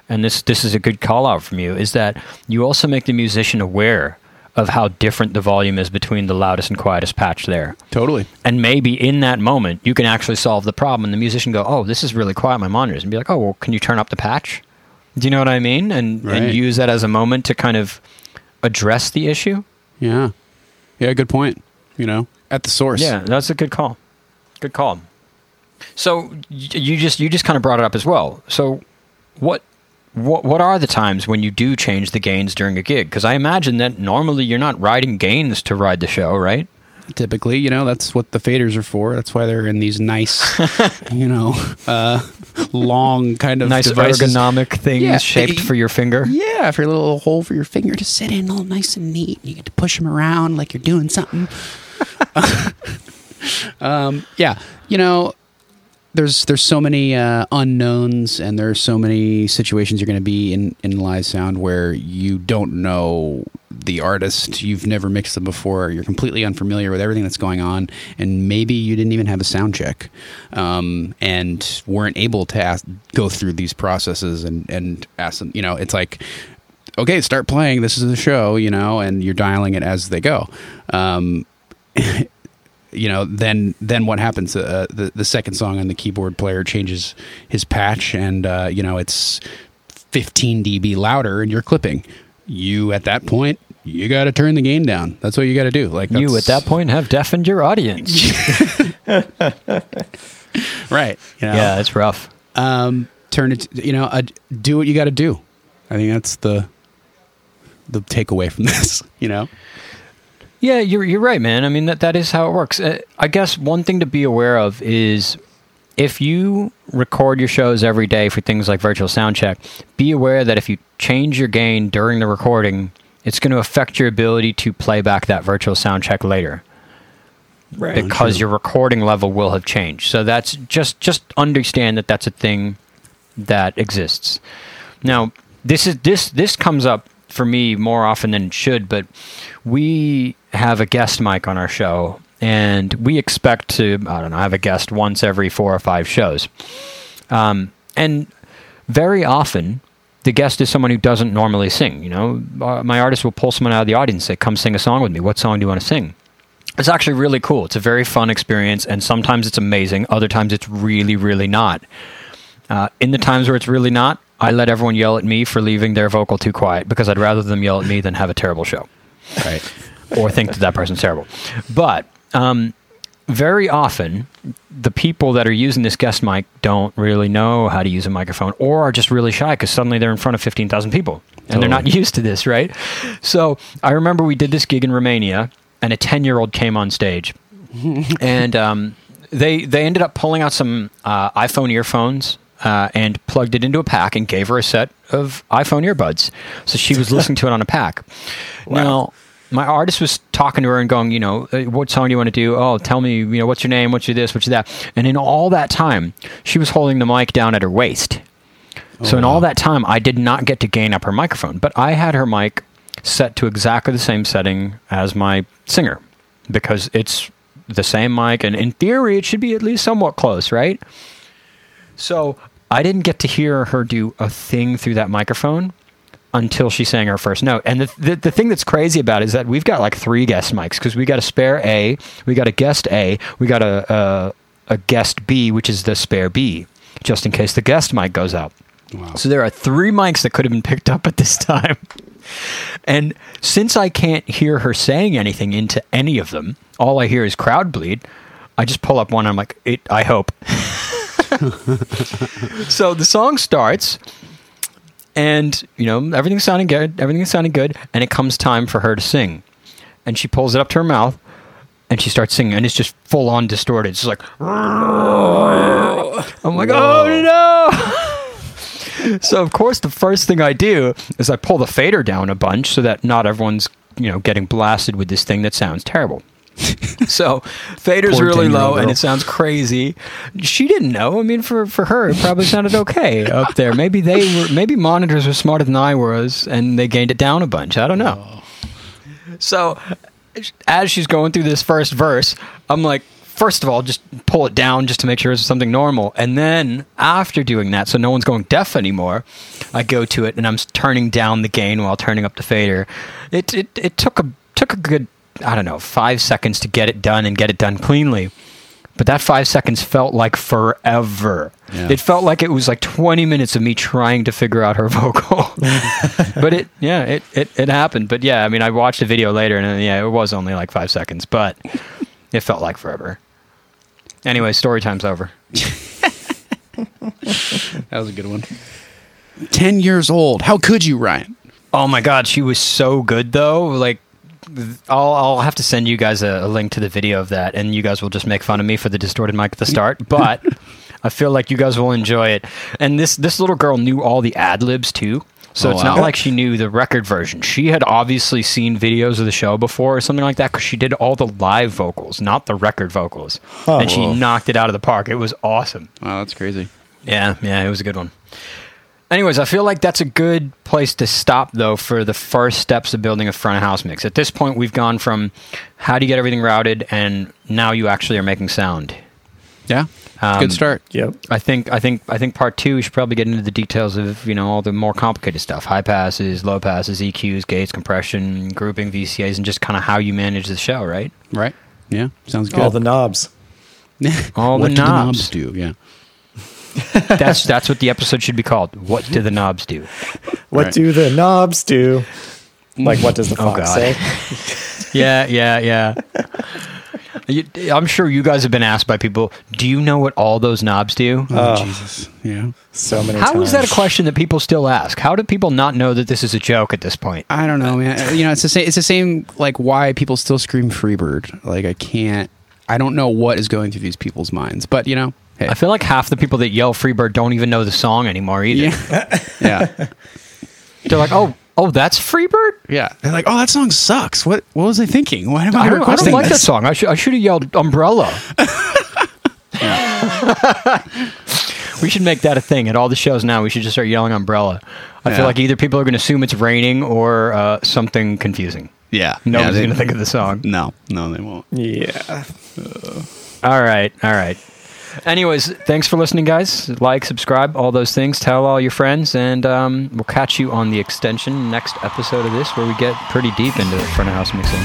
A: and this this is a good call out from you, is that you also make the musician aware of how different the volume is between the loudest and quietest patch there.
C: Totally.
A: And maybe in that moment you can actually solve the problem and the musician go, Oh, this is really quiet my monitors and be like, Oh well can you turn up the patch? Do you know what I mean? And
C: Right.
A: and use that as a moment to kind of address the issue.
C: Yeah. Yeah. Good point. You know, at the source.
A: Yeah, that's a good call. Good call. So you just you just kind of brought it up as well. So what what what are the times when you do change the gains during a gig? Because I imagine that normally you're not riding gains to ride the show, right?
C: typically. You know, that's what the faders are for. That's why they're in these nice, <laughs> you know, uh, long kind of
A: Nice
C: devices.
A: ergonomic things
C: Yeah,
A: shaped
C: they-
A: for your finger.
C: Yeah, for a little hole for your finger to sit in, all nice and neat. You get to push them around like you're doing something. <laughs> <laughs> um, yeah, you know, there's there's so many uh, unknowns, and there's so many situations you're going to be in in live sound where you don't know the artist, you've never mixed them before, you're completely unfamiliar with everything that's going on, and maybe you didn't even have a sound check, um, and weren't able to ask, go through these processes and and ask them. You know, it's like okay, start playing. This is the show, you know, and you're dialing it as they go. Um, <laughs> you know, then then what happens? Uh, the the second song on the keyboard player changes his patch, and uh, you know it's 15 dB louder, and you're clipping. You at that point, you got to turn the gain down. That's what you got to do. Like
A: You at that point have deafened your audience. <laughs>
C: right? You know?
A: yeah, it's rough.
C: um, turn it. You know, uh, do what you got to do. I think that's the the takeaway from <laughs> this. You know.
A: Yeah, you're you're right, man. I mean that that is how it works. Uh, I guess one thing to be aware of is if you record your shows every day for things like virtual sound check, be aware that if you change your gain during the recording, it's going to affect your ability to play back that virtual sound check later
B: Right.
A: because your recording level will have changed. So that's just just understand that that's a thing that exists. Now, this is this this comes up for me more often than it should, but we have a guest mic on our show and we expect to I don't know, have a guest once every 4 or 5 shows. Um, and very often the guest is someone who doesn't normally sing, you know. Uh, my artist will pull someone out of the audience and say, "Come sing a song with me. What song do you want to sing?" It's actually really cool. It's a very fun experience, and sometimes it's amazing. Other times it's really, really not. Uh, in the times where it's really not, I let everyone yell at me for leaving their vocal too quiet because I'd rather them yell at me than have a terrible show
C: Right.
A: Or think that that person's terrible. But um, very often, the people that are using this guest mic don't really know how to use a microphone or are just really shy because suddenly they're in front of 15,000 people and they're not used to this, right? So I remember we did this gig in Romania and a 10 year old came on stage <laughs> and um, they, they ended up pulling out some uh, iPhone earphones. Uh, and plugged it into a pack and gave her a set of iPhone earbuds. So she was listening to it on a pack. Now, my artist was talking to her and going, you know, "Uh, what song do you want to do? Oh, tell me, you know, what's your name? What's your this? What's your that? And in all that time, she was holding the mic down at her waist. So in all that time, I did not get to gain up her microphone, but I had her mic set to exactly the same setting as my singer because it's the same mic, and in theory, it should be at least somewhat close, right? So I didn't get to hear her do a thing through that microphone until she sang her first note. And the, the, the thing that's crazy about it is that we've got like three guest mics because we got a spare A, we got a guest A, we got a, a, a guest B, which is the spare B, just in case the guest mic goes out.
C: Wow.
A: So there are three mics that could have been picked up at this time. And since I can't hear her saying anything into any of them, all I hear is crowd bleed. I just pull up one. I'm like, it, I hope. <laughs> so the song starts, and you know everything's sounding good. Everything's sounding good, and it comes time for her to sing, and she pulls it up to her mouth, and she starts singing, and it's just full on distorted. It's like, I'm like, oh no. <laughs> so of course the first thing I do is I pull the fader down a bunch so that not everyone's you know getting blasted with this thing that sounds terrible. <laughs> so fader's
C: Poor
A: really
C: 10-year-old
A: low and it sounds crazy. She didn't know. I mean, for for her, it probably sounded okay <laughs> up there. Maybe they were. Maybe monitors were smarter than I was, and they gained it down a bunch. I don't know. So as she's going through this first verse, I'm like, first of all, just pull it down just to make sure it's something normal. And then after doing that, so no one's going deaf anymore, I go to it and I'm turning down the gain while turning up the fader. It it, it took a took a good I don't know five seconds to get it done and get it done cleanly. But that five seconds felt like forever.
C: Yeah.
A: It felt like it was like 20 minutes of me trying to figure out her <laughs> vocal. <laughs> but it, yeah, it, it, it happened. But yeah, I mean, I watched the video later and uh, yeah, it was only like five seconds, but it felt like forever. Anyway, story time's over. <laughs>
C: That was a good one. 10 years old. How could you, Ryan?
A: Oh my God, she was so good though. Like, I'll, I'll have to send you guys a, a link to the video of that, and you guys will just make fun of me for the distorted mic at the start. <laughs> But I feel like you guys will enjoy it. And this this little girl knew all the ad libs too. So
C: Oh,
A: it's
C: wow.
A: not like she knew the record version. She had obviously seen videos of the show before or something like that because she did all the live vocals, not the record vocals. Oh, and she
C: Whoa.
A: knocked it out of the park. It was awesome.
C: Wow, that's crazy.
A: Yeah, yeah, it was a good one. Anyways, I feel like that's a good place to stop, though, for the first steps of building a front of house mix. At this point, we've gone from how do you get everything routed, and now you actually are making sound.
C: Yeah,
A: Um,
C: good start.
B: Yep.
A: I think, I think, I think part two, we should probably get into the details of you know all the more complicated stuff: high passes, low passes, EQs, gates, compression, grouping, VCAs, and just kind of how you manage the show, right?
C: Right? Yeah, sounds good. <laughs>
B: All the knobs.
A: All
C: what
A: the
C: do the
A: knobs.
C: knobs do? Yeah. <laughs>
A: That's that's what the episode should be called. What do the knobs do?
B: What
C: Right.
B: do the knobs do? Like, what does the
A: Oh,
B: fox
A: God.
B: say? <laughs>
A: Yeah, yeah, yeah. You- I'm sure you guys have been asked by people, do you know what all those knobs do?
C: Oh, oh. Jesus. Yeah.
B: So many
A: How
B: times.
A: is that a question that people still ask? How do people not know that this is a joke at this point?
C: I don't know, man. Uh, you know, it's the same. It's the same. Like why people still scream "Freebird." Like I can't. I don't know what is going through these people's minds. But you know, hey,
A: I feel like half the people that yell Freebird don't even know the song anymore either.
C: yeah, <laughs> yeah,
A: They're like, oh, oh, that's Freebird?
C: yeah. They're like, "Oh, that song sucks." What? What was I thinking? Why am I,
A: I don't, I don't
C: requesting
A: like that song. I, should I should have yelled Umbrella. <laughs> <laughs> we should make that a thing at all the shows now. We should just start yelling Umbrella. I
C: Yeah.
A: feel like either people are going to assume it's raining or uh, something confusing.
C: Yeah.
A: No
C: yeah,
A: one's going to think of the song.
C: No, no, they won't.
B: Yeah.
A: All right, all right. Anyways, thanks for listening, guys. Like, subscribe, all those things. Tell all your friends, and um, we'll catch you on the extension next episode of this, where we get pretty deep into front of house mixing.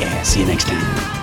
C: Yeah. See you next time.